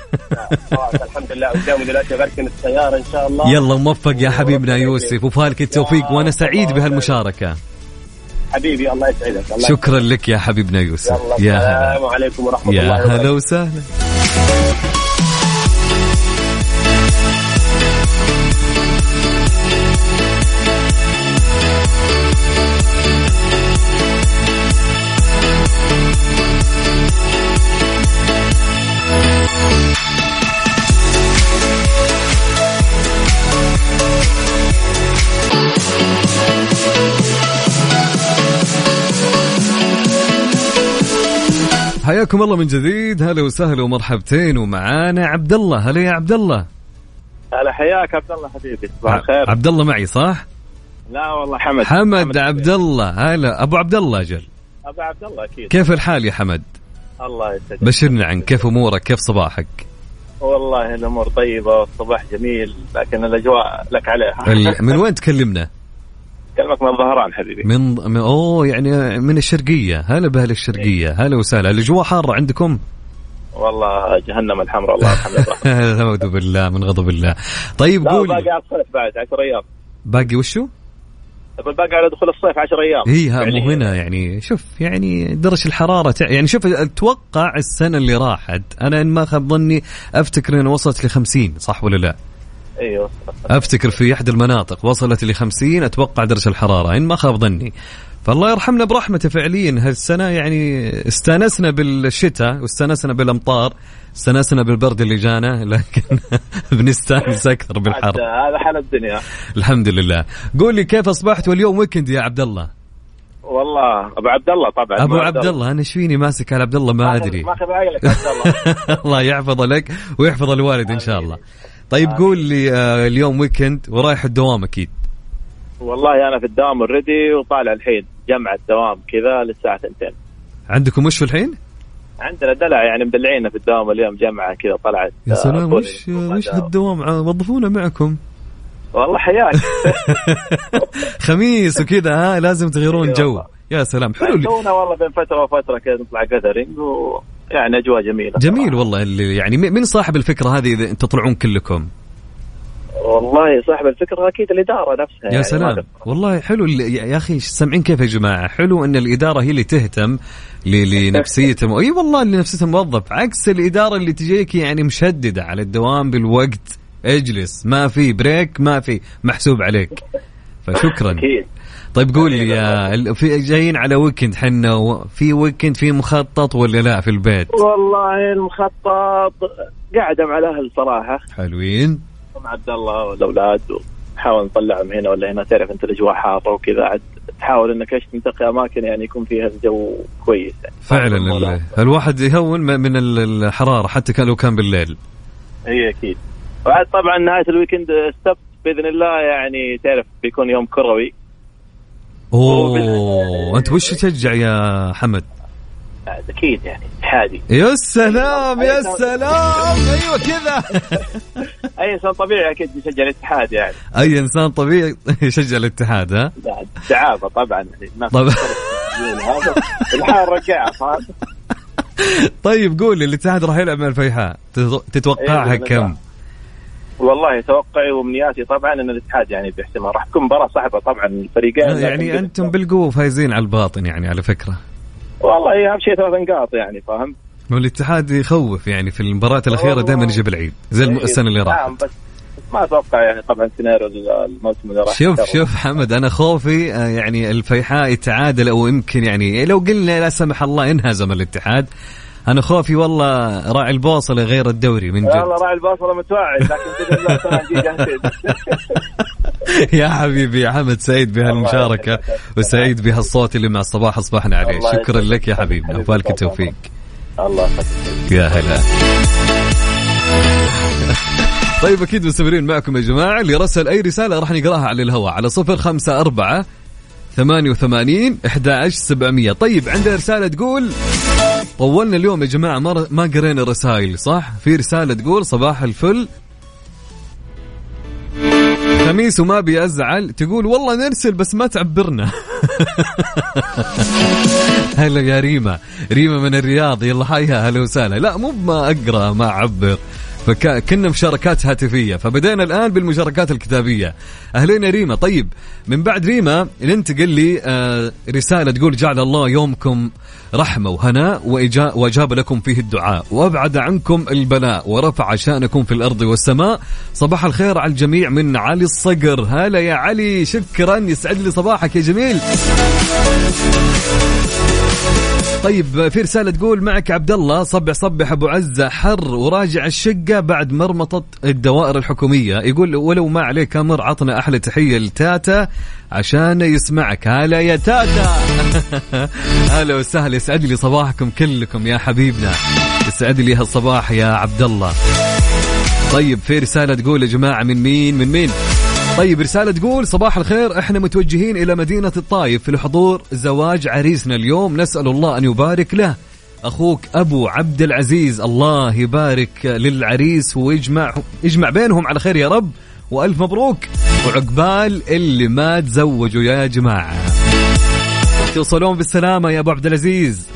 [SPEAKER 5] الحمد لله. قدامي دلوقتي بركن السيارة إن شاء الله.
[SPEAKER 3] يلا موفق يا حبيبنا يوسف. وفالك التوفيق وأنا سعيد بهالمشاركة.
[SPEAKER 5] حبيبي الله يسعدك. الله
[SPEAKER 3] شكرا لك يا حبيبنا يوسف. يا هلا.
[SPEAKER 5] السلام عليكم ورحمة
[SPEAKER 3] يا
[SPEAKER 5] الله
[SPEAKER 3] هلا
[SPEAKER 5] وبركاته.
[SPEAKER 3] وسهلا. حياكم الله من جديد. هلا وسهلا ومرحبتين. ومعانا عبد الله هلا يا عبد الله
[SPEAKER 5] هلا حياك عبد الله حبيبي. صباح الخير.
[SPEAKER 3] عبد الله معي صح؟
[SPEAKER 5] لا والله حمد.
[SPEAKER 3] حمد عبد الله هلا أبو عبد الله أجل.
[SPEAKER 5] أبو عبد الله أكيد.
[SPEAKER 3] كيف الحال يا حمد؟
[SPEAKER 5] الله يسعدك.
[SPEAKER 3] بشرنا عن كيف أمورك؟ كيف صباحك؟
[SPEAKER 5] والله الأمور طيبة والصباح جميل لكن الأجواء لك عليها.
[SPEAKER 3] من وين تكلمنا؟
[SPEAKER 5] كلمك من الظهران حبيبي.
[SPEAKER 3] من, من أوه يعني من الشرقية. هلا بأهل الشرقية. هلا وسهلا. الأجواء حارة عندكم؟
[SPEAKER 5] والله جهنم الحمراء الله يرحمه.
[SPEAKER 3] اعوذ بالله من غضب الله. طيب قول
[SPEAKER 5] باقي على الصيف بعد 10 أيام.
[SPEAKER 3] باقي وشو؟
[SPEAKER 5] باقي على دخول الصيف 10 أيام
[SPEAKER 3] هي ها. مو هنا يعني شوف يعني درجة الحرارة تع- يعني شوف أتوقع السنة اللي راحت أنا إن ما خاب ظني أفتكر انها وصلت ل 50 صح ولا لا؟
[SPEAKER 5] أيوه
[SPEAKER 3] أفتكر في احد المناطق وصلت ل 50 أتوقع درجة الحرارة إن ما خاب ظني فالله يرحمنا برحمته فعليا. هالسنة يعني استانسنا بالشتاء واستانسنا بالأمطار استانسنا بالبرد اللي جانا لكن بنستانس أكثر بالحر.
[SPEAKER 5] هذا حال الدنيا.
[SPEAKER 3] الحمد لله. قول لي كيف أصبحت واليوم ويكند يا عبد الله؟
[SPEAKER 5] والله أبو عبد الله طبعا. أبو
[SPEAKER 3] عبد الله أنا إيش فيني ماسك على عبد الله ما أدري.
[SPEAKER 5] ما اخذ عقلك عبد الله.
[SPEAKER 3] الله يحفظه لك ويحفظ الوالد إن شاء الله. طيب قول لي آه، اليوم weekend ورايح الدوام أكيد.
[SPEAKER 5] والله أنا في الدوام already وطالع الحين جمعة دوام كذا للساعة 2
[SPEAKER 3] عندكم وش الحين؟
[SPEAKER 5] عندنا دلع يعني مدلعينا في الدوام اليوم جمعة كذا طلعت
[SPEAKER 3] يا
[SPEAKER 5] آه،
[SPEAKER 3] سلام وش وش. هالدوام ع- وظفونا معكم
[SPEAKER 5] والله حياك
[SPEAKER 3] خميس وكذا ها لازم تغيرون جو. يا سلام حلو
[SPEAKER 5] تونا والله بين فترة وفترة كذا نطلع gathering و يعني أجواء جميلة
[SPEAKER 3] جميل
[SPEAKER 5] صراحة.
[SPEAKER 3] والله اللي يعني من صاحب الفكرة هذه إذا تطلعون كلكم
[SPEAKER 5] والله صاحب الفكرة أكيد الإدارة نفسها
[SPEAKER 3] يا
[SPEAKER 5] يعني
[SPEAKER 3] سلام. والله حلو يا أخي سامعين كيف يا جماعة؟ حلو إن الإدارة هي اللي تهتم لنفسيه أي والله لنفسيه الموظف عكس الإدارة اللي تجيك يعني مشددة على الدوام بالوقت. اجلس. ما في break ما في. محسوب عليك. فشكرا.
[SPEAKER 5] أكيد.
[SPEAKER 3] طيب قول لي يا في جايين على weekend حنا و- في weekend في مخطط ولا لا في البيت؟
[SPEAKER 5] والله المخطط قاعد مع الأهل صراحة.
[SPEAKER 3] حلوين.
[SPEAKER 5] مع عبد الله والأولاد ونحاول نطلعهم هنا ولا هنا تعرف أنت الأجواء حاره وكذا عاد
[SPEAKER 6] تحاول إنك إيش تنتقي أماكن يعني يكون فيها الجو كويس يعني.
[SPEAKER 3] فعلا ال- الواحد يهون من ال- الحرارة حتى لو كان بالليل.
[SPEAKER 6] اي أكيد. وعاد طبعا نهاية ال weekend السبت بإذن الله يعني تعرف بيكون يوم كروي.
[SPEAKER 3] أوه أنت وش تشجع يا حمد؟
[SPEAKER 6] أكيد يعني اتحادي
[SPEAKER 3] يا سلام يا سلام أيوه كذا.
[SPEAKER 6] أي إنسان طبيعي أكيد يشجع الاتحاد يعني.
[SPEAKER 3] أي إنسان طبيعي يشجع الاتحاد ها؟
[SPEAKER 6] دعابة طبعا. يعني ما في
[SPEAKER 3] طب.
[SPEAKER 6] هذا. الحال فاهم
[SPEAKER 3] طيب قول الاتحاد راح يلعب مع الفيحاء. تت- تتوقعها
[SPEAKER 6] إيه،.
[SPEAKER 3] كم؟
[SPEAKER 6] والله توقعي وامنياتي طبعا إن الاتحاد يعني بيحسمها راح تكون مباراة صعبة طبعا الفريقين لكن
[SPEAKER 3] يعني
[SPEAKER 6] أنتم
[SPEAKER 3] بالقوة فايزين على الباطن يعني على فكرة.
[SPEAKER 6] والله أهم شيء ثلاث نقاط يعني فاهم
[SPEAKER 3] هو الاتحاد يخوف يعني في المباراة
[SPEAKER 6] الأخيرة.
[SPEAKER 3] دائما يجيب العيد زي
[SPEAKER 6] إيه،
[SPEAKER 3] السنة اللي
[SPEAKER 6] نعم
[SPEAKER 3] راحت
[SPEAKER 6] بس ما أتوقع يعني طبعا سيناريو الموسم اللي راح
[SPEAKER 3] شوف. شوف حمد أنا خوفي آه، يعني الفيحاء يتعادل أو يمكن يعني لو قلنا لا سمح الله ينهزم الاتحاد أنا خوفي والله راعي البوصلة غير الدوري من
[SPEAKER 6] والله
[SPEAKER 3] جد
[SPEAKER 6] راعي الباصره متوعد لكن
[SPEAKER 3] يا حبيبي يا حمد سعيد بهالمشاركه. وسعيد بهالصوت اللي مع الصباح اصبحنا عليه. شكرا. لك يا حبيبنا
[SPEAKER 6] حبيبي
[SPEAKER 3] وفالك. التوفيق.
[SPEAKER 6] الله يخليك
[SPEAKER 3] يا هلا. طيب أكيد مستمرين معكم يا جماعة اللي رسل أي رسالة راح نقراها على الهواء على صفر خمسة أربعة ثمانية وثمانين أحد سبعمية. طيب عندنا رسالة تقول طولنا اليوم يا جماعة ما, ما قرينا الرسائل صح؟ في رسالة تقول صباح الفل. خميس وما بيزعل تقول والله نرسل بس ما تعبرنا. هلا يا ريما ريما من الرياض يلا حيها هلا وسهلا. لا مو ما أقرأ ما أعبر. فكنا مشاركات هاتفية. فبدينا الآن بالمشاركات الكتابية. أهلين يا ريما. طيب من بعد ريما ننتقل لي آه، رسالة تقول جعل الله يومكم رحمة وهناء وأجاب لكم فيه الدعاء. وأبعد عنكم البلاء ورفع شأنكم في الأرض والسماء. صباح الخير على الجميع من علي الصقر. هلا يا علي شكرا. يسعد لي صباحك يا جميل. طيب في رسالة تقول معك عبد الله صبح صبح أبو عزة حر وراجع الشقة بعد مرمطة الدوائر الحكومية. يقول ولو ما عليك أمر عطنا أحلى تحية لتاتا عشان يسمعك. هلا يا تاتا. هلا وسهلا يسعد لي صباحكم كلكم يا حبيبنا. يسعد لي هالصباح يا عبد الله طيب في رسالة تقول يا جماعة من مين؟ من مين؟ طيب رسالة تقول صباح الخير إحنا متوجهين إلى مدينة الطايف لحضور زواج عريسنا اليوم. نسأل الله أن يبارك له. أخوك أبو عبد العزيز الله يبارك للعريس ويجمع يجمع بينهم على خير يا رب. وألف مبروك وعقبال اللي ما تزوجوا يا جماعة. توصلون بالسلامة يا أبو عبد العزيز.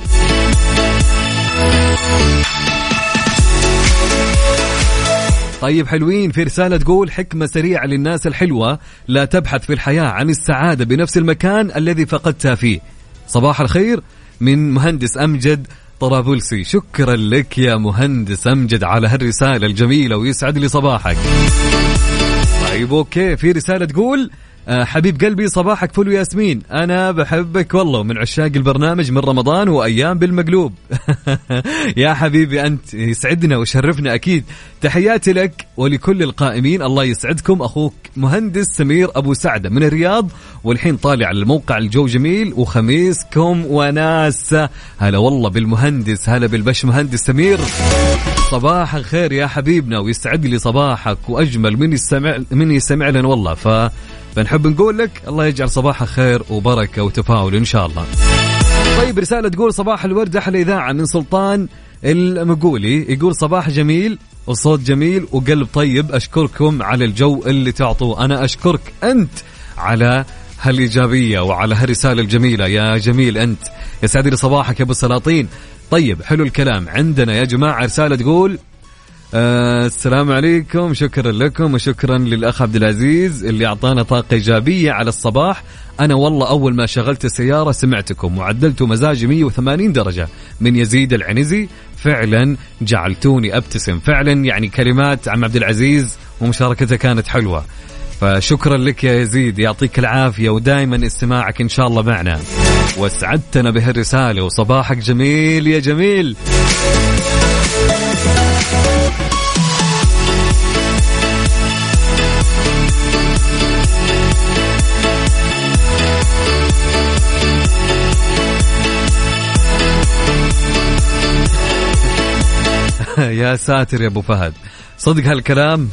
[SPEAKER 3] طيب حلوين. في رسالة تقول حكمة سريعة للناس الحلوة لا تبحث في الحياة عن السعادة بنفس المكان الذي فقدتها فيه. صباح الخير من مهندس أمجد طرابلسي. شكرا لك يا مهندس أمجد على هالرسالة الجميلة ويسعد لي صباحك. طيب أوكي. في رسالة تقول حبيب قلبي صباحك فل وياسمين. أنا بحبك والله من عشاق البرنامج من رمضان وأيام بالمقلوب. يا حبيبي أنت يسعدنا ويشرفنا أكيد. تحياتي لك ولكل القائمين. الله يسعدكم. أخوك مهندس سمير أبو سعدة من الرياض والحين طالع الموقع الجو جميل وخميسكم وناس هلا والله بالمهندس هلا بالبش مهندس سمير. صباح الخير يا حبيبنا ويسعد لي صباحك وأجمل من يستمع من يستمع لنا والله. ف فنحب نقول لك الله يجعل صباحك خير وبركة وتفاؤل إن شاء الله. طيب رسالة تقول صباح الورد أحلى إذاعة من سلطان المقولي. يقول صباح جميل وصوت جميل وقلب طيب. أشكركم على الجو اللي تعطوه. أنا أشكرك أنت على هالإيجابية وعلى هالرسالة الجميلة. يا جميل أنت. يسعد لي صباحك يا أبو السلاطين. طيب حلو الكلام عندنا يا جماعة. رسالة تقول آه السلام عليكم. شكرا لكم وشكرا للأخ عبد العزيز اللي أعطانا طاقة إيجابية على الصباح. أنا والله أول ما شغلت السيارة سمعتكم وعدلتوا مزاجي 180 درجة. من يزيد العنزي فعلا جعلتوني أبتسم. فعلا يعني كلمات عم عبد العزيز ومشاركته كانت حلوة. فشكرا لك يا يزيد. يعطيك العافية ودائما استماعك إن شاء الله معنا. واسعدتنا بهالرسالة. وصباحك جميل يا جميل. يا ساتر يا أبو فهد. صدق هالكلام؟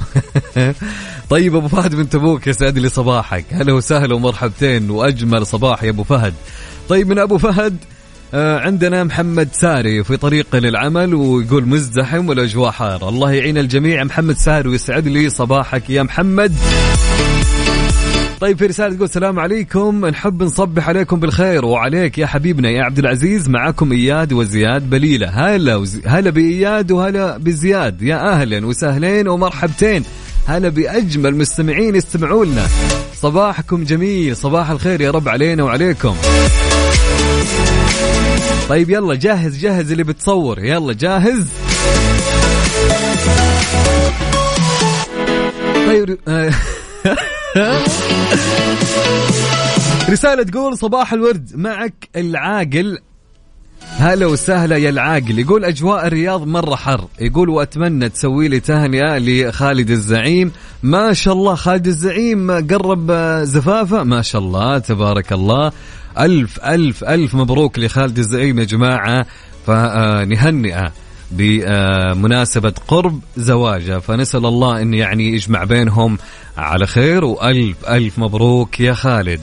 [SPEAKER 3] طيب أبو فهد من تبوك يسعد لي صباحك. هلا وسهلا ومرحبتين وأجمل صباح يا أبو فهد. طيب من أبو فهد آه عندنا محمد ساري في طريقه للعمل ويقول مزدحم والأجواء حارة. الله يعين الجميع. محمد ساري ويسعد لي صباحك يا محمد. طيب في رسالة تقول السلام عليكم. نحب نصبح عليكم بالخير. وعليك يا حبيبنا يا عبد العزيز معكم إياد وزياد بليلة. هلا. هلا بإياد وهلا بزياد. يا أهلا وسهلين ومرحبتين. هلا بأجمل مستمعين يستمعوا لنا. صباحكم جميل صباح الخير يا رب علينا وعليكم. طيب يلا جاهز جاهز اللي بتصور. يلا جاهز. طيب رسالة تقول صباح الورد معك العاقل. هلا وسهلا يا العاقل. يقول أجواء الرياض مرة حر. يقول وأتمنى تسوي لي تهنئة لخالد الزعيم. ما شاء الله خالد الزعيم قرب زفافة. ما شاء الله تبارك الله. ألف ألف ألف مبروك لخالد الزعيم يا جماعة. فنهنئة. بمناسبة قرب زواجه فنسأل الله أن يعني يجمع بينهم على خير وألف ألف مبروك يا خالد.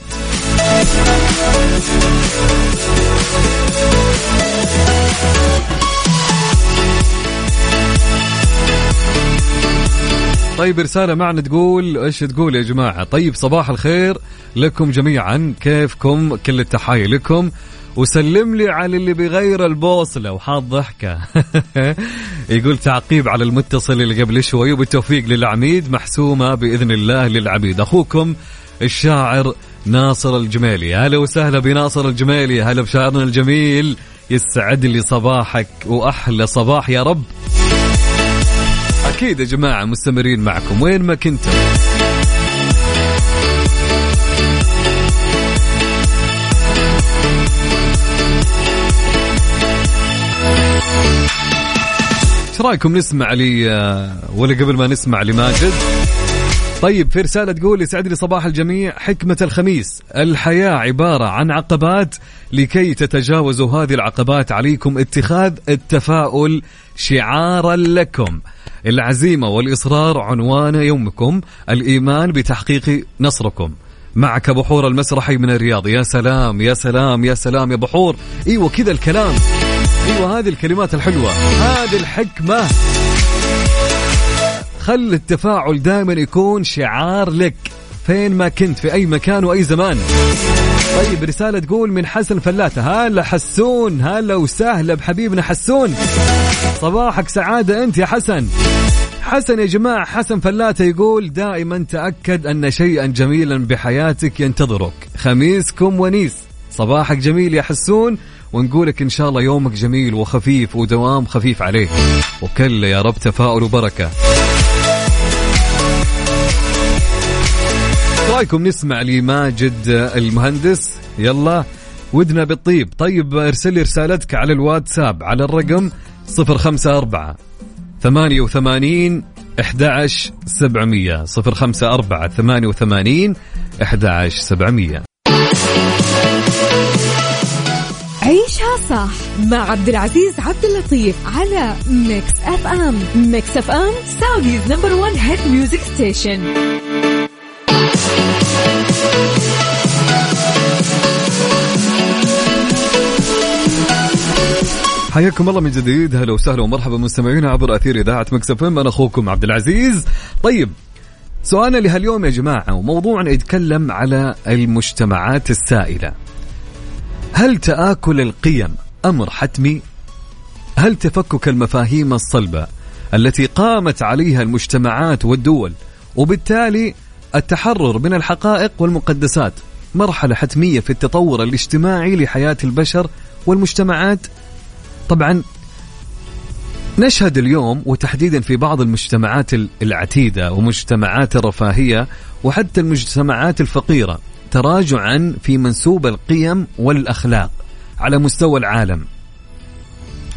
[SPEAKER 3] طيب رسالة معنا تقول إيش تقول يا جماعة؟ طيب صباح الخير لكم جميعا كيفكم؟ كل التحايا لكم. وسلم لي على اللي بيغير البوصلة وحاط ضحكة. يقول تعقيب على المتصل اللي قبل شوي وبالتوفيق للعميد محسومة بإذن الله للعبيد أخوكم الشاعر ناصر الجميلي. هلا وسهلا بناصر الجميلي. هلا بشاعرنا الجميل. يسعد لي صباحك وأحلى صباح يا رب. أكيد يا جماعة مستمرين معكم. وين ما كنتم. إيش رأيكم نسمع لي آه، ولا قبل ما نسمع لماجد؟ طيب في رسالة تقول يسعد لي صباح الجميع. حكمة الخميس. الحياة عبارة عن عقبات لكي تتجاوزوا هذه العقبات. عليكم اتخاذ التفاؤل شعارا لكم. العزيمة والإصرار عنوان يومكم. الإيمان بتحقيق نصركم. معك بحور المسرحي من الرياض. يا سلام يا سلام يا سلام يا بحور إيوه كذا الكلام. أيوه هذه الكلمات الحلوة. هذه الحكمة. خل التفاعل دائما يكون شعار لك. فين ما كنت في أي مكان وأي زمان. طيب رسالة تقول من حسن فلاتة. هلا حسون هلا وسهلا بحبيبنا حسون. صباحك سعادة أنت يا حسن. حسن يا جماعة حسن فلاتة يقول دائما تأكد أن شيئا جميلا بحياتك ينتظرك. خميسكم ونيس. صباحك جميل يا حسون. ونقولك إن شاء الله يومك جميل وخفيف ودوام خفيف عليه. وكل يا رب تفاؤل وبركة. رأيكم نسمع لماجد المهندس؟ يلا ودنا بالطيب. طيب ارسل لي رسالتك على الواتساب على الرقم 054 88 11 700 054 88 11
[SPEAKER 2] صح مع عبد العزيز عبد اللطيف على Mix FM Mix FM Saudi's number 1 hit music station
[SPEAKER 3] حياكم الله من جديد. هلا وسهلا ومرحبا مستمعينا عبر أثير إذاعة مكسف أنا أخوكم عبد العزيز. طيب سؤالنا لهاليوم يا جماعة وموضوعنا يتكلم على المجتمعات السائلة. هل تآكل القيم أمر حتمي؟ هل تفكك المفاهيم الصلبه التي قامت عليها المجتمعات والدول وبالتالي التحرر من الحقائق والمقدسات مرحلة حتمية في التطور الاجتماعي لحياة البشر والمجتمعات طبعا نشهد اليوم وتحديدا في بعض المجتمعات العتيدة ومجتمعات الرفاهية وحتى المجتمعات الفقيرة تراجعا في منسوب القيم والأخلاق على مستوى العالم.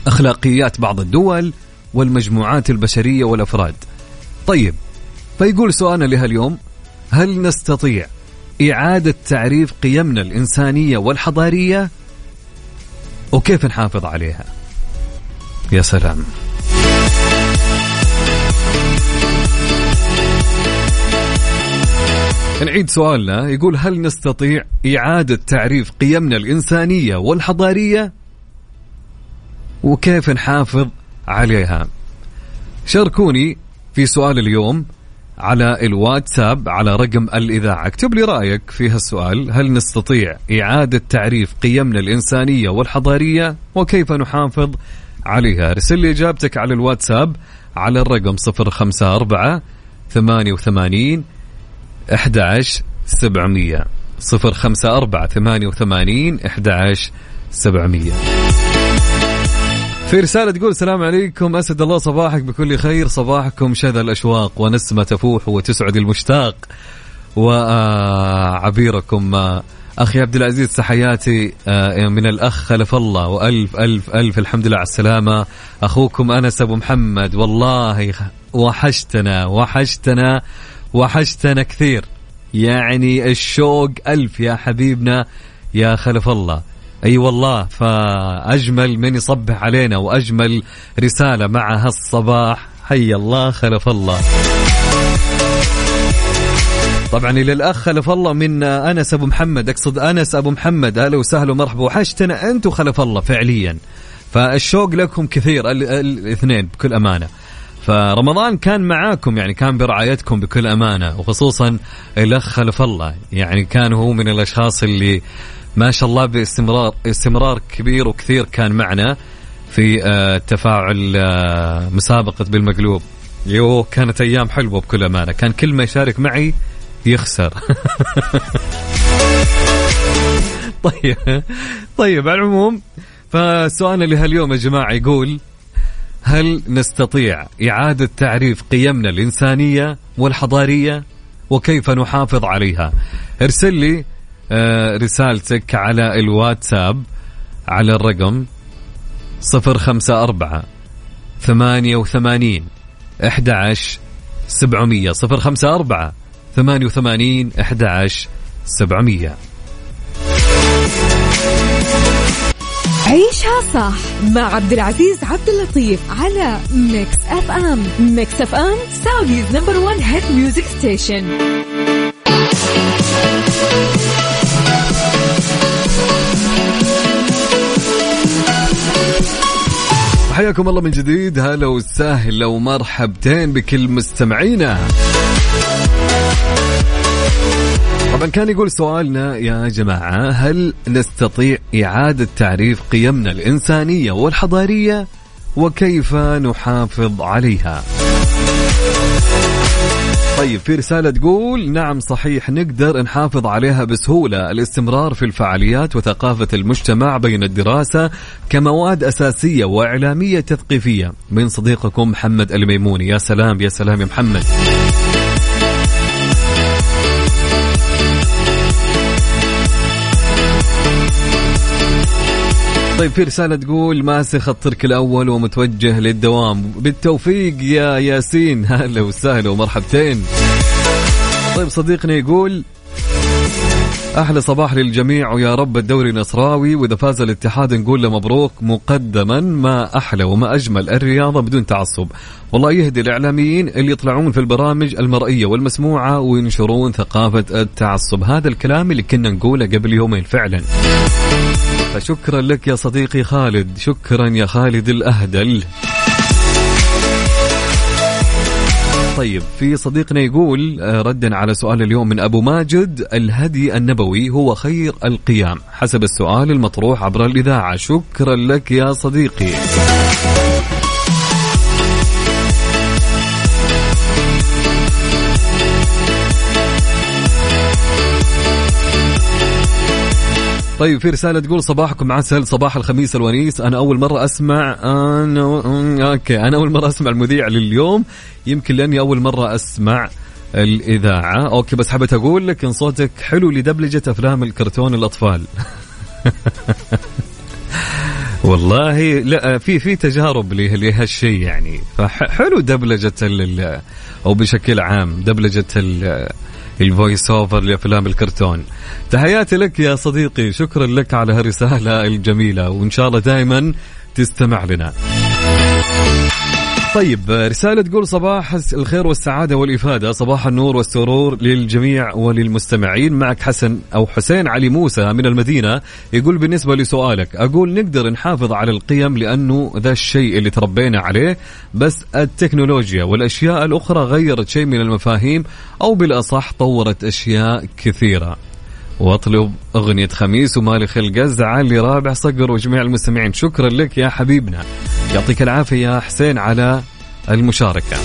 [SPEAKER 3] أخلاقيات بعض الدول والمجموعات البشرية والأفراد. طيب فيقول سؤالنا لها اليوم هل نستطيع إعادة تعريف قيمنا الإنسانية والحضارية وكيف نحافظ عليها؟ يا سلام نعيد سؤالنا. يقول هل نستطيع إعادة تعريف قيمنا الإنسانية والحضارية؟ وكيف نحافظ عليها؟ شاركوني في سؤال اليوم على الواتساب على رقم الإذاعة. اكتب لي رأيك في هالسؤال. هل نستطيع إعادة تعريف قيمنا الإنسانية والحضارية؟ وكيف نحافظ عليها؟ ارسل لي إجابتك على الواتساب على الرقم 054 88 11 700 054 88 11 700 في رسالة تقول السلام عليكم أسد الله صباحك بكل خير. صباحكم شذا الأشواق ونسمة تفوح وتسعد المشتاق. وعبيركم أخي عبد العزيز تحياتي آه، من الأخ خلف الله. وألف ألف ألف الحمد لله على السلامة. أخوكم أنس أبو محمد والله وحشتنا وحشتنا. وحشتنا كثير. يعني الشوق ألف يا حبيبنا يا خلف الله. أي أيوة والله فأجمل من يصبح علينا وأجمل رسالة مع هالصباح حي الله خلف الله. طبعا إلى الأخ خلف الله من أنس أبو محمد. أقصد أنس أبو محمد. أهلا وسهلا ومرحبا. وحشتنا أنتم خلف الله فعليا. فالشوق لكم كثير الاثنين بكل أمانة. فرمضان كان معاكم يعني كان برعايتكم بكل أمانة وخصوصا الاخ خلف الله. يعني كان هو من الأشخاص اللي ما شاء الله باستمرار استمرار كبير وكثير كان معنا في آه، تفاعل آه، مسابقة بالمقلوب. يو كانت أيام حلوة بكل أمانة. كان كل ما يشارك معي يخسر. طيب طيب على العموم فسؤالنا لهاليوم يا جماعة يقول هل نستطيع إعادة تعريف قيمنا الإنسانية والحضارية وكيف نحافظ عليها؟ ارسل لي آه، رسالتك على الواتساب على الرقم 054 88 11 700 054 88 11 700
[SPEAKER 2] عيشها صح مع عبد العزيز عبد اللطيف على Mix FM Mix FM Saudi's number 1 hit music station
[SPEAKER 3] حياكم الله من جديد. هلا وسهلا ومرحبتين بكل مستمعينا. طبعا كان يقول سؤالنا يا جماعة هل نستطيع إعادة تعريف قيمنا الإنسانية والحضارية وكيف نحافظ عليها? طيب في رسالة تقول نعم صحيح نقدر نحافظ عليها بسهولة. الاستمرار في الفعاليات وثقافة المجتمع بين الدراسة كمواد أساسية وإعلامية تثقيفية. من صديقكم محمد الميموني. يا سلام يا سلام يا محمد. طيب في رسالة تقول ماسخ الترك الأول ومتوجه للدوام. بالتوفيق يا ياسين. هلا وسهلا ومرحبتين. طيب صديقنا يقول أحلى صباح للجميع ويا رب الدوري نصراوي. وإذا فاز الاتحاد نقول له مبروك مقدما ما أحلى وما أجمل الرياضة بدون تعصب. والله يهدي الإعلاميين اللي يطلعون في البرامج المرئية والمسموعة وينشرون ثقافة التعصب. هذا الكلام اللي كنا نقوله قبل يومين فعلا. فشكرا لك يا صديقي خالد. شكرا يا خالد الأهدل. طيب في صديقنا يقول آه، ردا على سؤال اليوم من أبو ماجد الهدي النبوي هو خير القيام. حسب السؤال المطروح عبر الإذاعة. شكرا لك يا صديقي. طيب في رسالة تقول صباحكم عسل صباح الخميس الونيس. أنا أول مرة أسمع أنا okay أنا أول مرة أسمع المذيع لليوم. يمكن لأني أول مرة أسمع الإذاعة. okay بس حبيت أقول لك إن صوتك حلو لدبلجة أفلام الكرتون الأطفال. والله لا في في تجارب لهالشيء يعني. فحلو دبلجة أو بشكل عام دبلجة ال voice over لأفلام الكرتون. تحياتي لك يا صديقي شكرا لك على هالرسالة الجميلة وإن شاء الله دائما تستمع لنا. طيب رسالة تقول صباح الخير والسعادة والإفادة صباح النور والسرور للجميع وللمستمعين. معك حسن أو حسين علي موسى من المدينة يقول بالنسبة لسؤالك أقول نقدر نحافظ على القيم لأنه ذا الشيء اللي تربينا عليه بس التكنولوجيا والأشياء الأخرى غيرت شيء من المفاهيم أو بالأصح طورت أشياء كثيرة. واطلب أغنية خميس ومالي خلق الزعل لرابع صقر وجميع المستمعين. شكرا لك يا حبيبنا. يعطيك العافية يا حسين على المشاركة.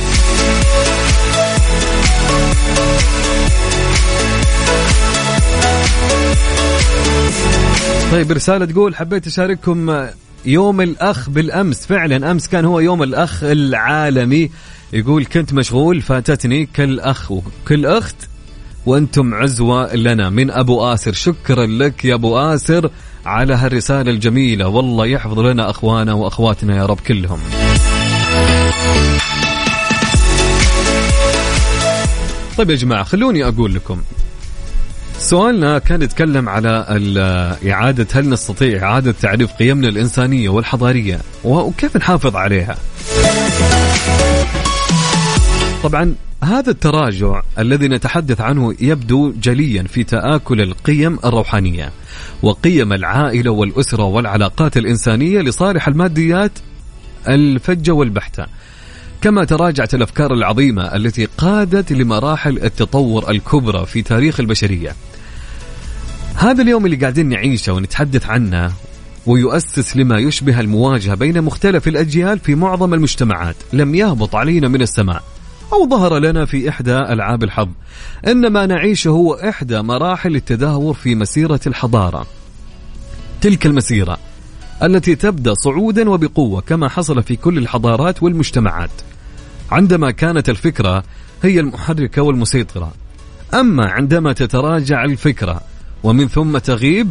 [SPEAKER 3] طيب رسالة تقول حبيت أشارككم يوم الأخ بالأمس. فعلا أمس كان هو يوم الأخ العالمي. يقول كنت مشغول فاتتني كل أخ وكل أخت وأنتم عزوة لنا. من أبو آسر شكرا لك يا أبو آسر على هالرسالة الجميلة. والله يحفظ لنا أخوانا وأخواتنا يا رب كلهم. طيب يا جماعة خلوني أقول لكم. سؤالنا كان يتكلم على إعادة هل نستطيع إعادة تعريف قيمنا الإنسانية والحضارية؟ وكيف نحافظ عليها؟ طبعا هذا التراجع الذي نتحدث عنه يبدو جليا في تآكل القيم الروحانية وقيم العائلة والأسرة والعلاقات الإنسانية لصالح الماديات الفجة والبحتة كما تراجعت الأفكار العظيمة التي قادت لمراحل التطور الكبرى في تاريخ البشرية. هذا اليوم اللي قاعدين نعيشه ونتحدث عنه ويؤسس لما يشبه المواجهة بين مختلف الأجيال في معظم المجتمعات، لم يهبط علينا من السماء. أو ظهر لنا في إحدى ألعاب الحظ. إنما نعيشه هو إحدى مراحل التدهور في مسيرة الحضارة. تلك المسيرة التي تبدأ صعودا وبقوة كما حصل في كل الحضارات والمجتمعات. عندما كانت الفكرة هي المحركة والمسيطرة. أما عندما تتراجع الفكرة ومن ثم تغيب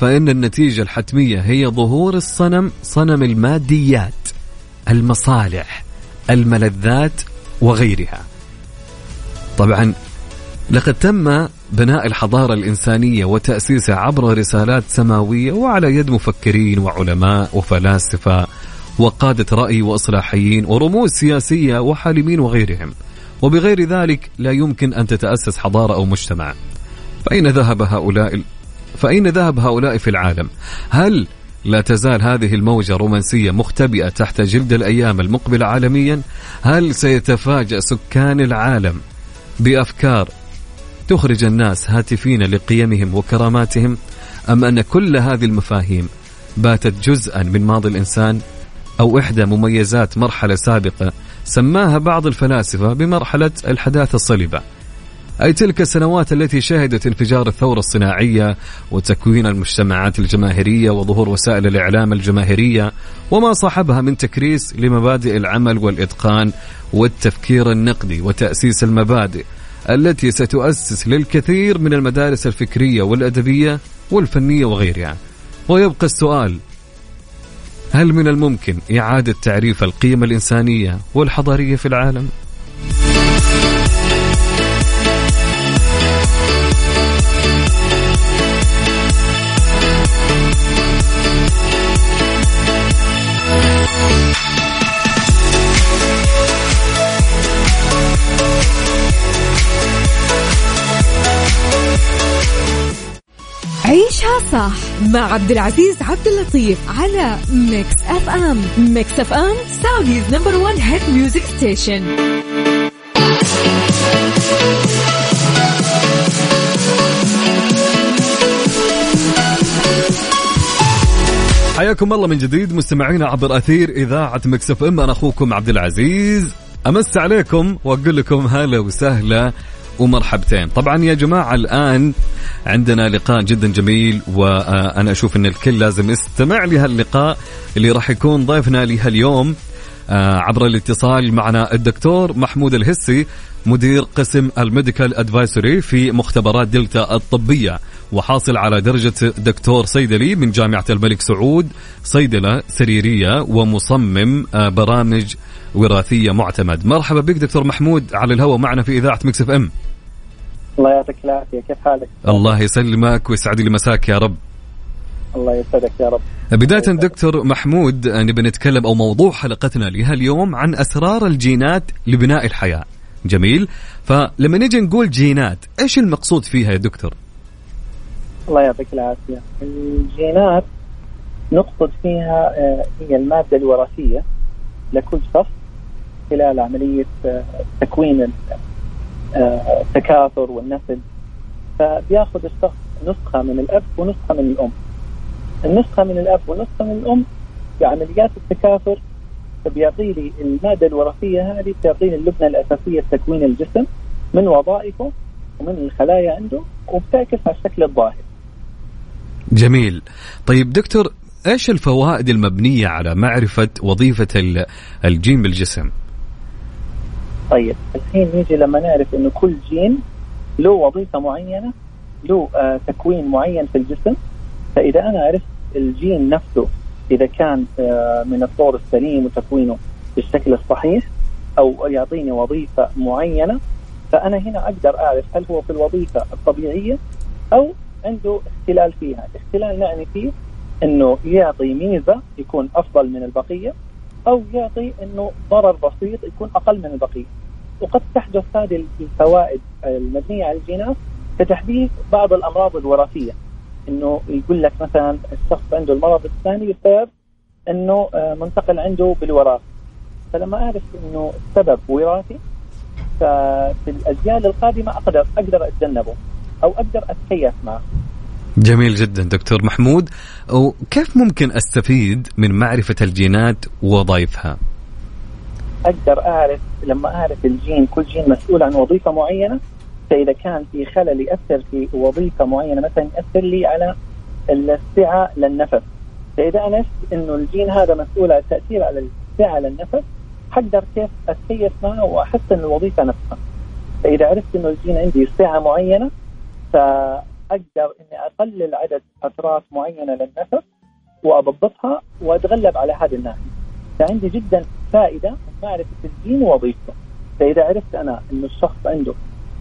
[SPEAKER 3] فإن النتيجة الحتمية هي ظهور الصنم صنم الماديات المصالح الملذات وغيرها. طبعا لقد تم بناء الحضارة الإنسانية وتأسيسها عبر رسالات سماوية وعلى يد مفكرين وعلماء وفلاسفة وقادة رأي وإصلاحيين ورموز سياسية وحالمين وغيرهم. وبغير ذلك لا يمكن أن تتأسس حضارة أو مجتمع. فأين ذهب هؤلاء فأين ذهب هؤلاء في العالم هل لا تزال هذه الموجة رومانسية مختبئة تحت جلد الأيام المقبلة عالميا. هل سيتفاجأ سكان العالم بأفكار تخرج الناس هاتفين لقيمهم وكراماتهم؟ أم أن كل هذه المفاهيم باتت جزءا من ماضي الإنسان أو إحدى مميزات مرحلة سابقة سماها بعض الفلاسفة بمرحلة الحداثة الصلبة أي تلك السنوات التي شهدت انفجار الثورة الصناعية وتكوين المجتمعات الجماهيرية وظهور وسائل الإعلام الجماهيرية وما صاحبها من تكريس لمبادئ العمل والإتقان والتفكير النقدي وتأسيس المبادئ التي ستؤسس للكثير من المدارس الفكرية والأدبية والفنية وغيرها ويبقى السؤال هل من الممكن إعادة تعريف القيم الإنسانية والحضارية في العالم؟
[SPEAKER 2] عيشها صح مع عبد العزيز عبد اللطيف على Mix FM Mix FM Saudi's number 1 hit music station
[SPEAKER 3] حياكم الله من جديد مستمعينا عبر أثير إذاعة Mix FM أنا أخوكم عبد العزيز أمسي عليكم وأقول لكم هلا وسهلا ومرحبتين. طبعا يا جماعة الآن عندنا لقاء جدا جميل وأنا أشوف أن الكل لازم يستمع لهاللقاء اللي راح يكون ضيفنا لها اليوم آه، عبر الاتصال معنا الدكتور محمود الهسي مدير قسم ال medical advisory في مختبرات دلتا الطبية وحاصل على درجة دكتور صيدلي من جامعة الملك سعود صيدلة سريرية ومصمم آه، برامج وراثية معتمد. مرحبا بك دكتور محمود على الهواء معنا في إذاعة مكسف إم.
[SPEAKER 7] الله يعطيك العافية. كيف حالك؟
[SPEAKER 3] الله يسلمك ويسعد لي مساك يا رب.
[SPEAKER 7] الله يسعدك يا رب.
[SPEAKER 3] بداية دكتور محمود نبي نتكلم أو موضوع حلقتنا لها اليوم عن أسرار الجينات لبناء الحياة. جميل. فلما نجي نقول جينات إيش المقصود فيها يا دكتور؟
[SPEAKER 7] الله يعطيك العافية. الجينات نقصد فيها آه، هي المادة الوراثية لكل شخص خلال عملية آه، تكوين آه، التكاثر والنسل. فبياخذ الشخص نسخة من الأب ونسخة من الأم. النسخة من الأب والنسخه من الأم في عمليات التكاثر فبيعطي لي المادة الوراثية هذه بتعطيني اللبنه الأساسية لتكوين الجسم من وظائفه ومن الخلايا عنده وبتعكس على الشكل الظاهر.
[SPEAKER 3] جميل. طيب دكتور إيش الفوائد المبنية على معرفة وظيفة ال- الجين بالجسم؟
[SPEAKER 7] طيب الحين نيجي لما نعرف إنه كل جين له وظيفة معينة له آه تكوين معين في الجسم فإذا أنا عرفت الجين نفسه إذا كان آه من الطور السليم وتكوينه بالشكل الصحيح أو يعطيني وظيفة معينة فأنا هنا أقدر أعرف هل هو في الوظيفة الطبيعية أو عنده اختلال فيها، اختلال نعني فيه إنه يعطي ميزة يكون أفضل من البقية أو يعطي إنه ضرر بسيط يكون أقل من البقية. وقد تحدث هذه الفوائد المبنية على الجينات كتحديث بعض الأمراض الوراثية. إنه يقول لك مثلا الشخص عنده المرض الثاني بسبب إنه آه، منتقل عنده بالوراثة. فلما أعرف إنه السبب وراثي ففي الاجيال القادمة أقدر أقدر أتجنبه أو أقدر أتكيف معه.
[SPEAKER 3] جميل جدا دكتور محمود وكيف ممكن أستفيد من معرفة الجينات ووظائفها
[SPEAKER 7] أقدر أعرف لما أعرف الجين كل جين مسؤول عن وظيفة معينة فإذا كان في خلل ياثر في وظيفة معينة مثلا ياثر لي على السعة للنفس. فإذا عرفت إنه الجين هذا مسؤول عن التاثير على السعة للنفس حقدر كيف أتكيف معه وأحسن الوظيفة نفسها. فإذا عرفت إنه الجين عندي سعة معينة فأقدر إني أقلل عدد فترات معينة للنفس وأضبطها وأتغلب على هذه الناحية. فعندي جدا فائدة من معرفة الجين ووظيفته. فإذا عرفت أنا انه الشخص عنده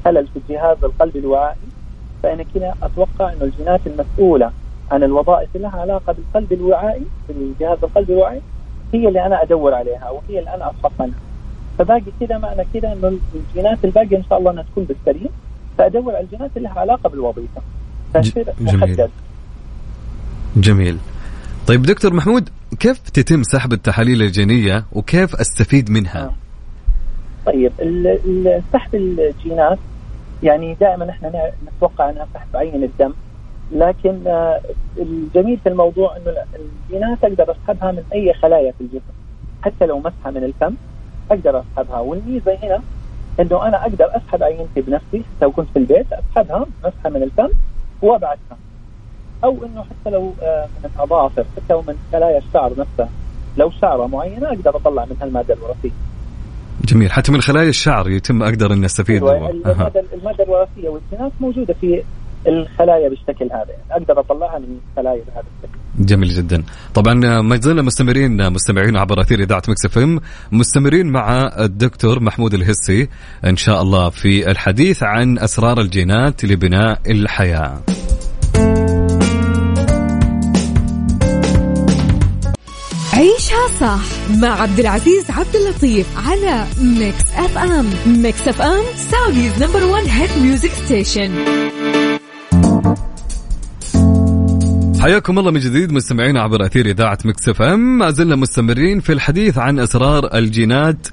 [SPEAKER 7] خلل في الجهاز القلبي الوعائي فأنا كده أتوقع إنه الجينات المسؤولة عن الوظائف اللي لها علاقة بالقلب الوعائي بالجهاز القلبي الوعائي هي اللي أنا أدور عليها وهي اللي أنا ابحث عنها فباقي كده معنى كده إنه الجينات الباقية إن شاء الله إنها تكون بالسليم فأدور على الجينات اللي لها علاقة بالوظيفة. فاصير. محدد.
[SPEAKER 3] جميل. طيب دكتور محمود كيف تتم سحب التحاليل الجينية وكيف أستفيد منها
[SPEAKER 7] آه. طيب سحب الجينات يعني دائما إحنا نتوقع إنها سحب عين الدم لكن آه، الجميل في الموضوع إنه الجينات أقدر أسحبها من أي خلايا في الجسم حتى لو مسحة من الفم أقدر أسحبها والميزة هنا إنه أنا أقدر أسحب عينتي بنفسي لو كنت في البيت أسحبها مسحة من الفم وابعثها أو إنه حتى لو آه، من الأظافر حتى لو من خلايا الشعر نفسها لو شعره معينة أقدر أطلع منها الماده الوراثية.
[SPEAKER 3] جميل. حتى من خلايا الشعر يتم أستفيد
[SPEAKER 7] أيوة،
[SPEAKER 3] أها.
[SPEAKER 7] الماده الماده الوراثية والجينات موجودة في الخلايا بالشكل هذا. يعني أقدر أطلعها من الخلايا بهذا الشكل.
[SPEAKER 3] جميل جدا. طبعا ما زلنا مستمرين مستمعين عبر أثير إذاعة Mix FM. مستمرين مع الدكتور محمود الهسي إن شاء الله في الحديث عن أسرار الجينات لبناء الحياة.
[SPEAKER 2] عيشها صح مع عبد العزيز عبد اللطيف على Mix FM Mix FM Saudi's number 1 hit music station
[SPEAKER 3] حياكم الله من جديد مستمعينا عبر أثير إذاعة Mix FM ما زلنا مستمرين في الحديث عن اسرار الجينات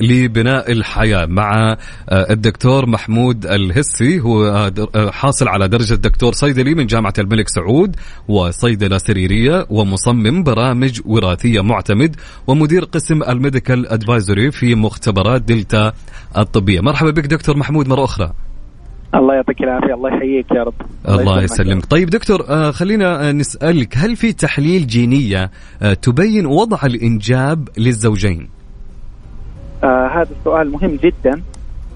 [SPEAKER 3] لبناء الحياة مع آه، الدكتور محمود الهسي. هو آه، آه، حاصل على درجة دكتور صيدلي من جامعة الملك سعود وصيدلة سريرية ومصمم برامج وراثية معتمد ومدير قسم ال medical advisory في مختبرات دلتا الطبية. مرحبا بك دكتور محمود مرة أخرى.
[SPEAKER 7] الله يعطيك العافية الله يحييك يا رب.
[SPEAKER 3] الله يسلمك. طيب دكتور آه خلينا آه نسألك هل في تحليل جينية آه تبين وضع الإنجاب للزوجين؟
[SPEAKER 7] آه هذا السؤال مهم جدا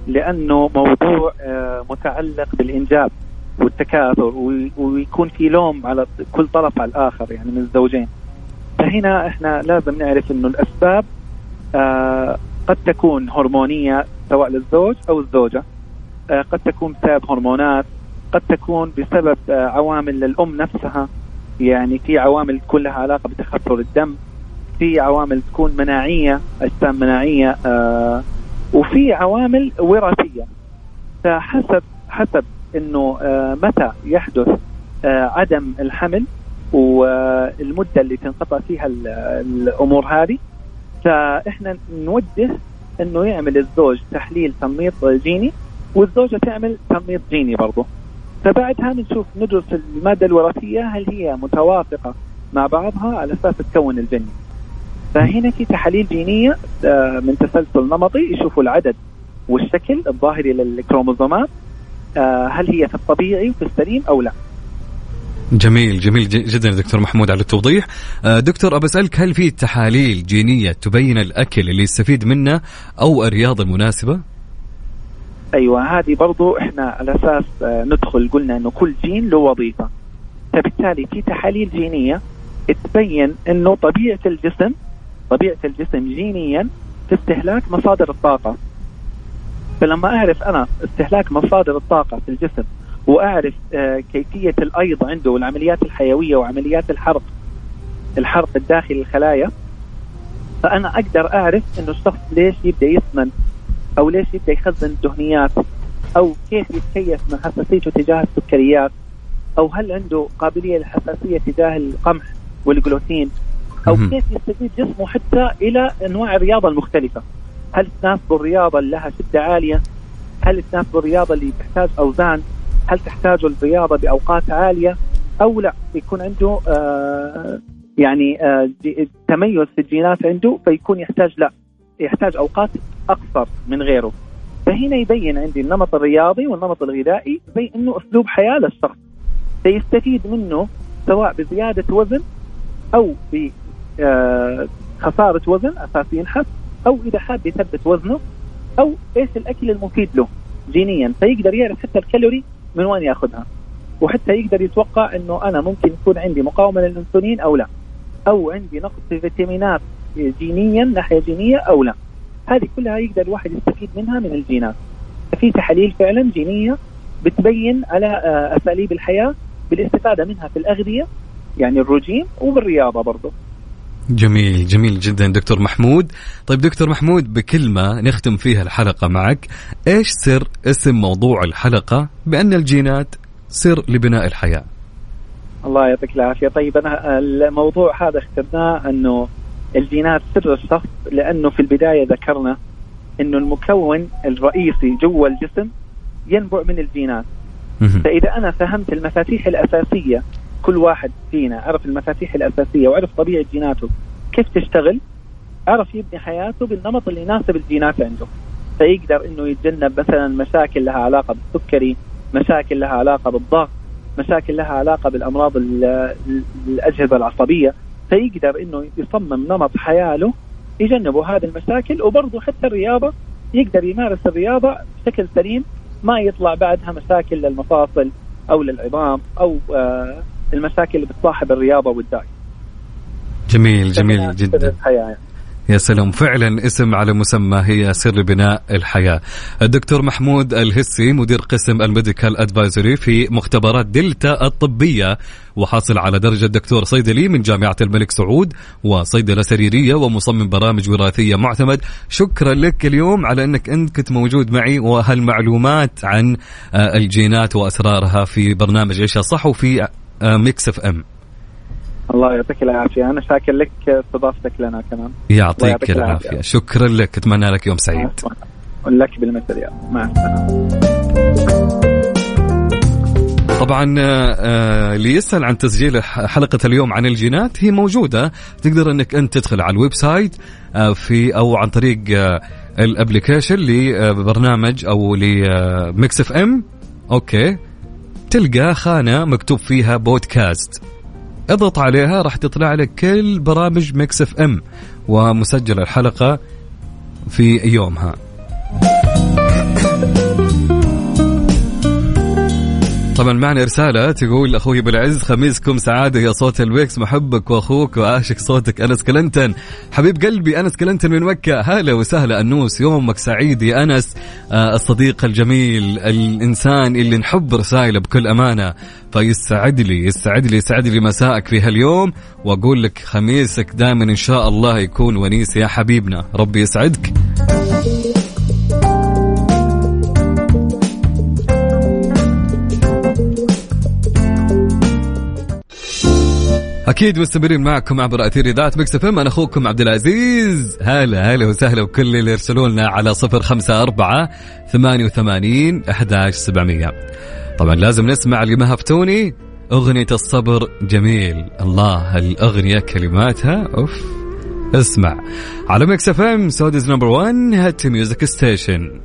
[SPEAKER 7] لأنه موضوع آه متعلق بالإنجاب والتكاثر وي- ويكون في لوم على كل طرف على الآخر يعني من الزوجين. فهنا إحنا لازم نعرف إنه الأسباب آه قد تكون هرمونية سواء للزوج أو الزوجة آه قد تكون بسبب هرمونات قد تكون بسبب آه عوامل للأم نفسها يعني في عوامل تكون لها علاقة بتخثر الدم في عوامل تكون مناعية أجسام مناعية آه وفي عوامل وراثية. فحسب حسب إنه آه متى يحدث آه عدم الحمل والمدة اللي تنقطع فيها ال- الأمور هذه فإحنا نوجه إنه يعمل الزوج تحليل تنميط جيني والزوجة تعمل تنميط جيني برضه فبعدها بنشوف ندرس المادة الوراثية هل هي متوافقة مع بعضها على أساس تكون الجنين فهنا في تحاليل جينية آه، من تسلسل نمطي يشوفوا العدد والشكل الظاهري للكروموزومات آه، هل هي في الطبيعي وفي السليم أو لا.
[SPEAKER 3] جميل جميل جدا دكتور محمود على التوضيح. آه، دكتور أبى أسألك هل في تحاليل جينية تبين الأكل اللي يستفيد منه أو الرياضة المناسبة؟
[SPEAKER 7] أيوه هذه برضو إحنا على أساس آه، ندخل قلنا إنه كل جين له وظيفة. فبالتالي في تحاليل جينية تبين إنه طبيعة الجسم طبيعة الجسم جينيا في استهلاك مصادر الطاقة. فلما أعرف أنا استهلاك مصادر الطاقة في الجسم وأعرف آه، كيفية الأيض عنده والعمليات الحيوية وعمليات الحرق الحرق الداخلي الخلايا فأنا أقدر أعرف إنه الشخص ليش يبدأ يسمن أو ليش يبدأ يخزن الدهنيات أو كيف يتكيف من حساسيته تجاه السكريات أو هل عنده قابلية للحساسية تجاه القمح والجلوتين.
[SPEAKER 3] أو.
[SPEAKER 7] كيف يستفيد جسمه حتى إلى أنواع الرياضة المختلفة؟ هل تناسبه الرياضة اللي لها شدة عالية؟ هل تناسبه الرياضة اللي تحتاج أوزان؟ هل تحتاج الرياضة بأوقات عالية؟ أو لا يكون عنده آه يعني آه تميز في الجينات عنده فيكون يحتاج لا يحتاج أوقات أقصر من غيره. فهنا يبين عندي النمط الرياضي والنمط الغذائي زي إنه أسلوب حياة للشخص. فيستفيد منه سواء بزيادة وزن أو بخساره وزن أساس ينحف أو إذا حاب يثبت وزنه أو إيش الأكل المفيد له جينيا. فيقدر يعرف حتى الكالوري من وين يأخذها وحتى يقدر يتوقع إنه أنا ممكن يكون عندي مقاومة للإنسولين أو لا أو عندي نقص في فيتامينات جينيا ناحية جينية أو لا. هذه كلها يقدر الواحد يستفيد منها من الجينات. في تحاليل فعلا جينية بتبين على آه، أساليب الحياة بالاستفادة منها في الأغذية يعني الرجيم وبالرياضة برضه
[SPEAKER 3] جميل جميل جدا دكتور محمود. طيب دكتور محمود بكلمة نختم فيها الحلقة معك إيش سر اسم موضوع الحلقة بأن الجينات سر لبناء الحياة؟
[SPEAKER 7] الله يعطيك العافية. طيب أنا الموضوع هذا اخترناه أنه الجينات سر الشخص لأنه في البداية ذكرنا أنه المكون الرئيسي جوا الجسم ينبع من الجينات.
[SPEAKER 3] مهم.
[SPEAKER 7] فإذا أنا فهمت المفاتيح الأساسية كل واحد فينا عرف المفاتيح الأساسية وعرف طبيعة جيناته. كيف تشتغل؟ عرف يبني حياته بالنمط اللي يناسب الجينات عنده. فيقدر إنه يتجنب مثلا مشاكل لها علاقة بالسكري مشاكل لها علاقة بالضغط مشاكل لها علاقة بالأمراض ال- ال- الأجهزة العصبية. فيقدر إنه يصمم نمط حياه له يجنبه هذه المشاكل وبرضه حتى الرياضة يقدر يمارس الرياضة بشكل سليم ما يطلع بعدها مشاكل للمفاصل أو للعظام أو آه المشاكل اللي بتصاحب الرياضة والدايت.
[SPEAKER 3] جميل جميل جدا.
[SPEAKER 7] الحياة يعني.
[SPEAKER 3] يا سلام. فعلا اسم على مسمى هي سر بناء الحياة. الدكتور محمود الهسي مدير قسم ال medical advisory في مختبرات دلتا الطبية وحاصل على درجة دكتور صيدلي من جامعة الملك سعود وصيدلة سريرية ومصمم برامج وراثية معتمد. شكرا لك اليوم على أنك أنت كنت موجود معي وهالمعلومات عن آه، الجينات وأسرارها في برنامج عيشها صح وفي Mix FM
[SPEAKER 7] الله يعطيك العافية. أنا شاكر لك استضافتك لنا كمان.
[SPEAKER 3] يعطيك العافية.
[SPEAKER 7] العافية.
[SPEAKER 3] شكرا لك. أتمنى لك يوم سعيد.
[SPEAKER 7] لك بالمثل يا. مع
[SPEAKER 3] طبعا آه، اللي يسأل عن تسجيل حلقة اليوم عن الجينات هي موجودة. تقدر إنك أنت تدخل على ال website آه، في أو عن طريق آه، ال application لبرنامج أو ل Mix FM okay. تلقى خانة مكتوب فيها بودكاست. اضغط عليها راح تطلع لك كل برامج Mix FM ومسجل الحلقة في يومها. طبعا معنا رسالة تقول أخوي بالعز خميسكم سعادة يا صوت الويكس محبك وأخوك وعاشق صوتك أنس كلنتن. حبيب قلبي أنس كلنتن من مكة. هلا وسهلا أنوس يومك سعيد يا أنس. آه الصديق الجميل الإنسان اللي نحب رسائله بكل أمانة. فيسعد لي يسعد لي يسعد لي مساءك في هاليوم. وأقول لك خميسك دائما إن شاء الله يكون ونيس يا حبيبنا. ربي يسعدك. أكيد مستمرين معكم عبر أثير إذاعة Mix FM أنا أخوكم عبد العزيز. هلا هلا وسهلا وكل اللي يرسلوا لنا على صفر خمسة أربعة ثمانية وثمانين أحداش سبعمية. طبعا لازم نسمع ما هفتوني. أغنية الصبر جميل. الله الأغنية كلماتها. أوف. اسمع. على Mix FM Saudi's number 1 hit music station.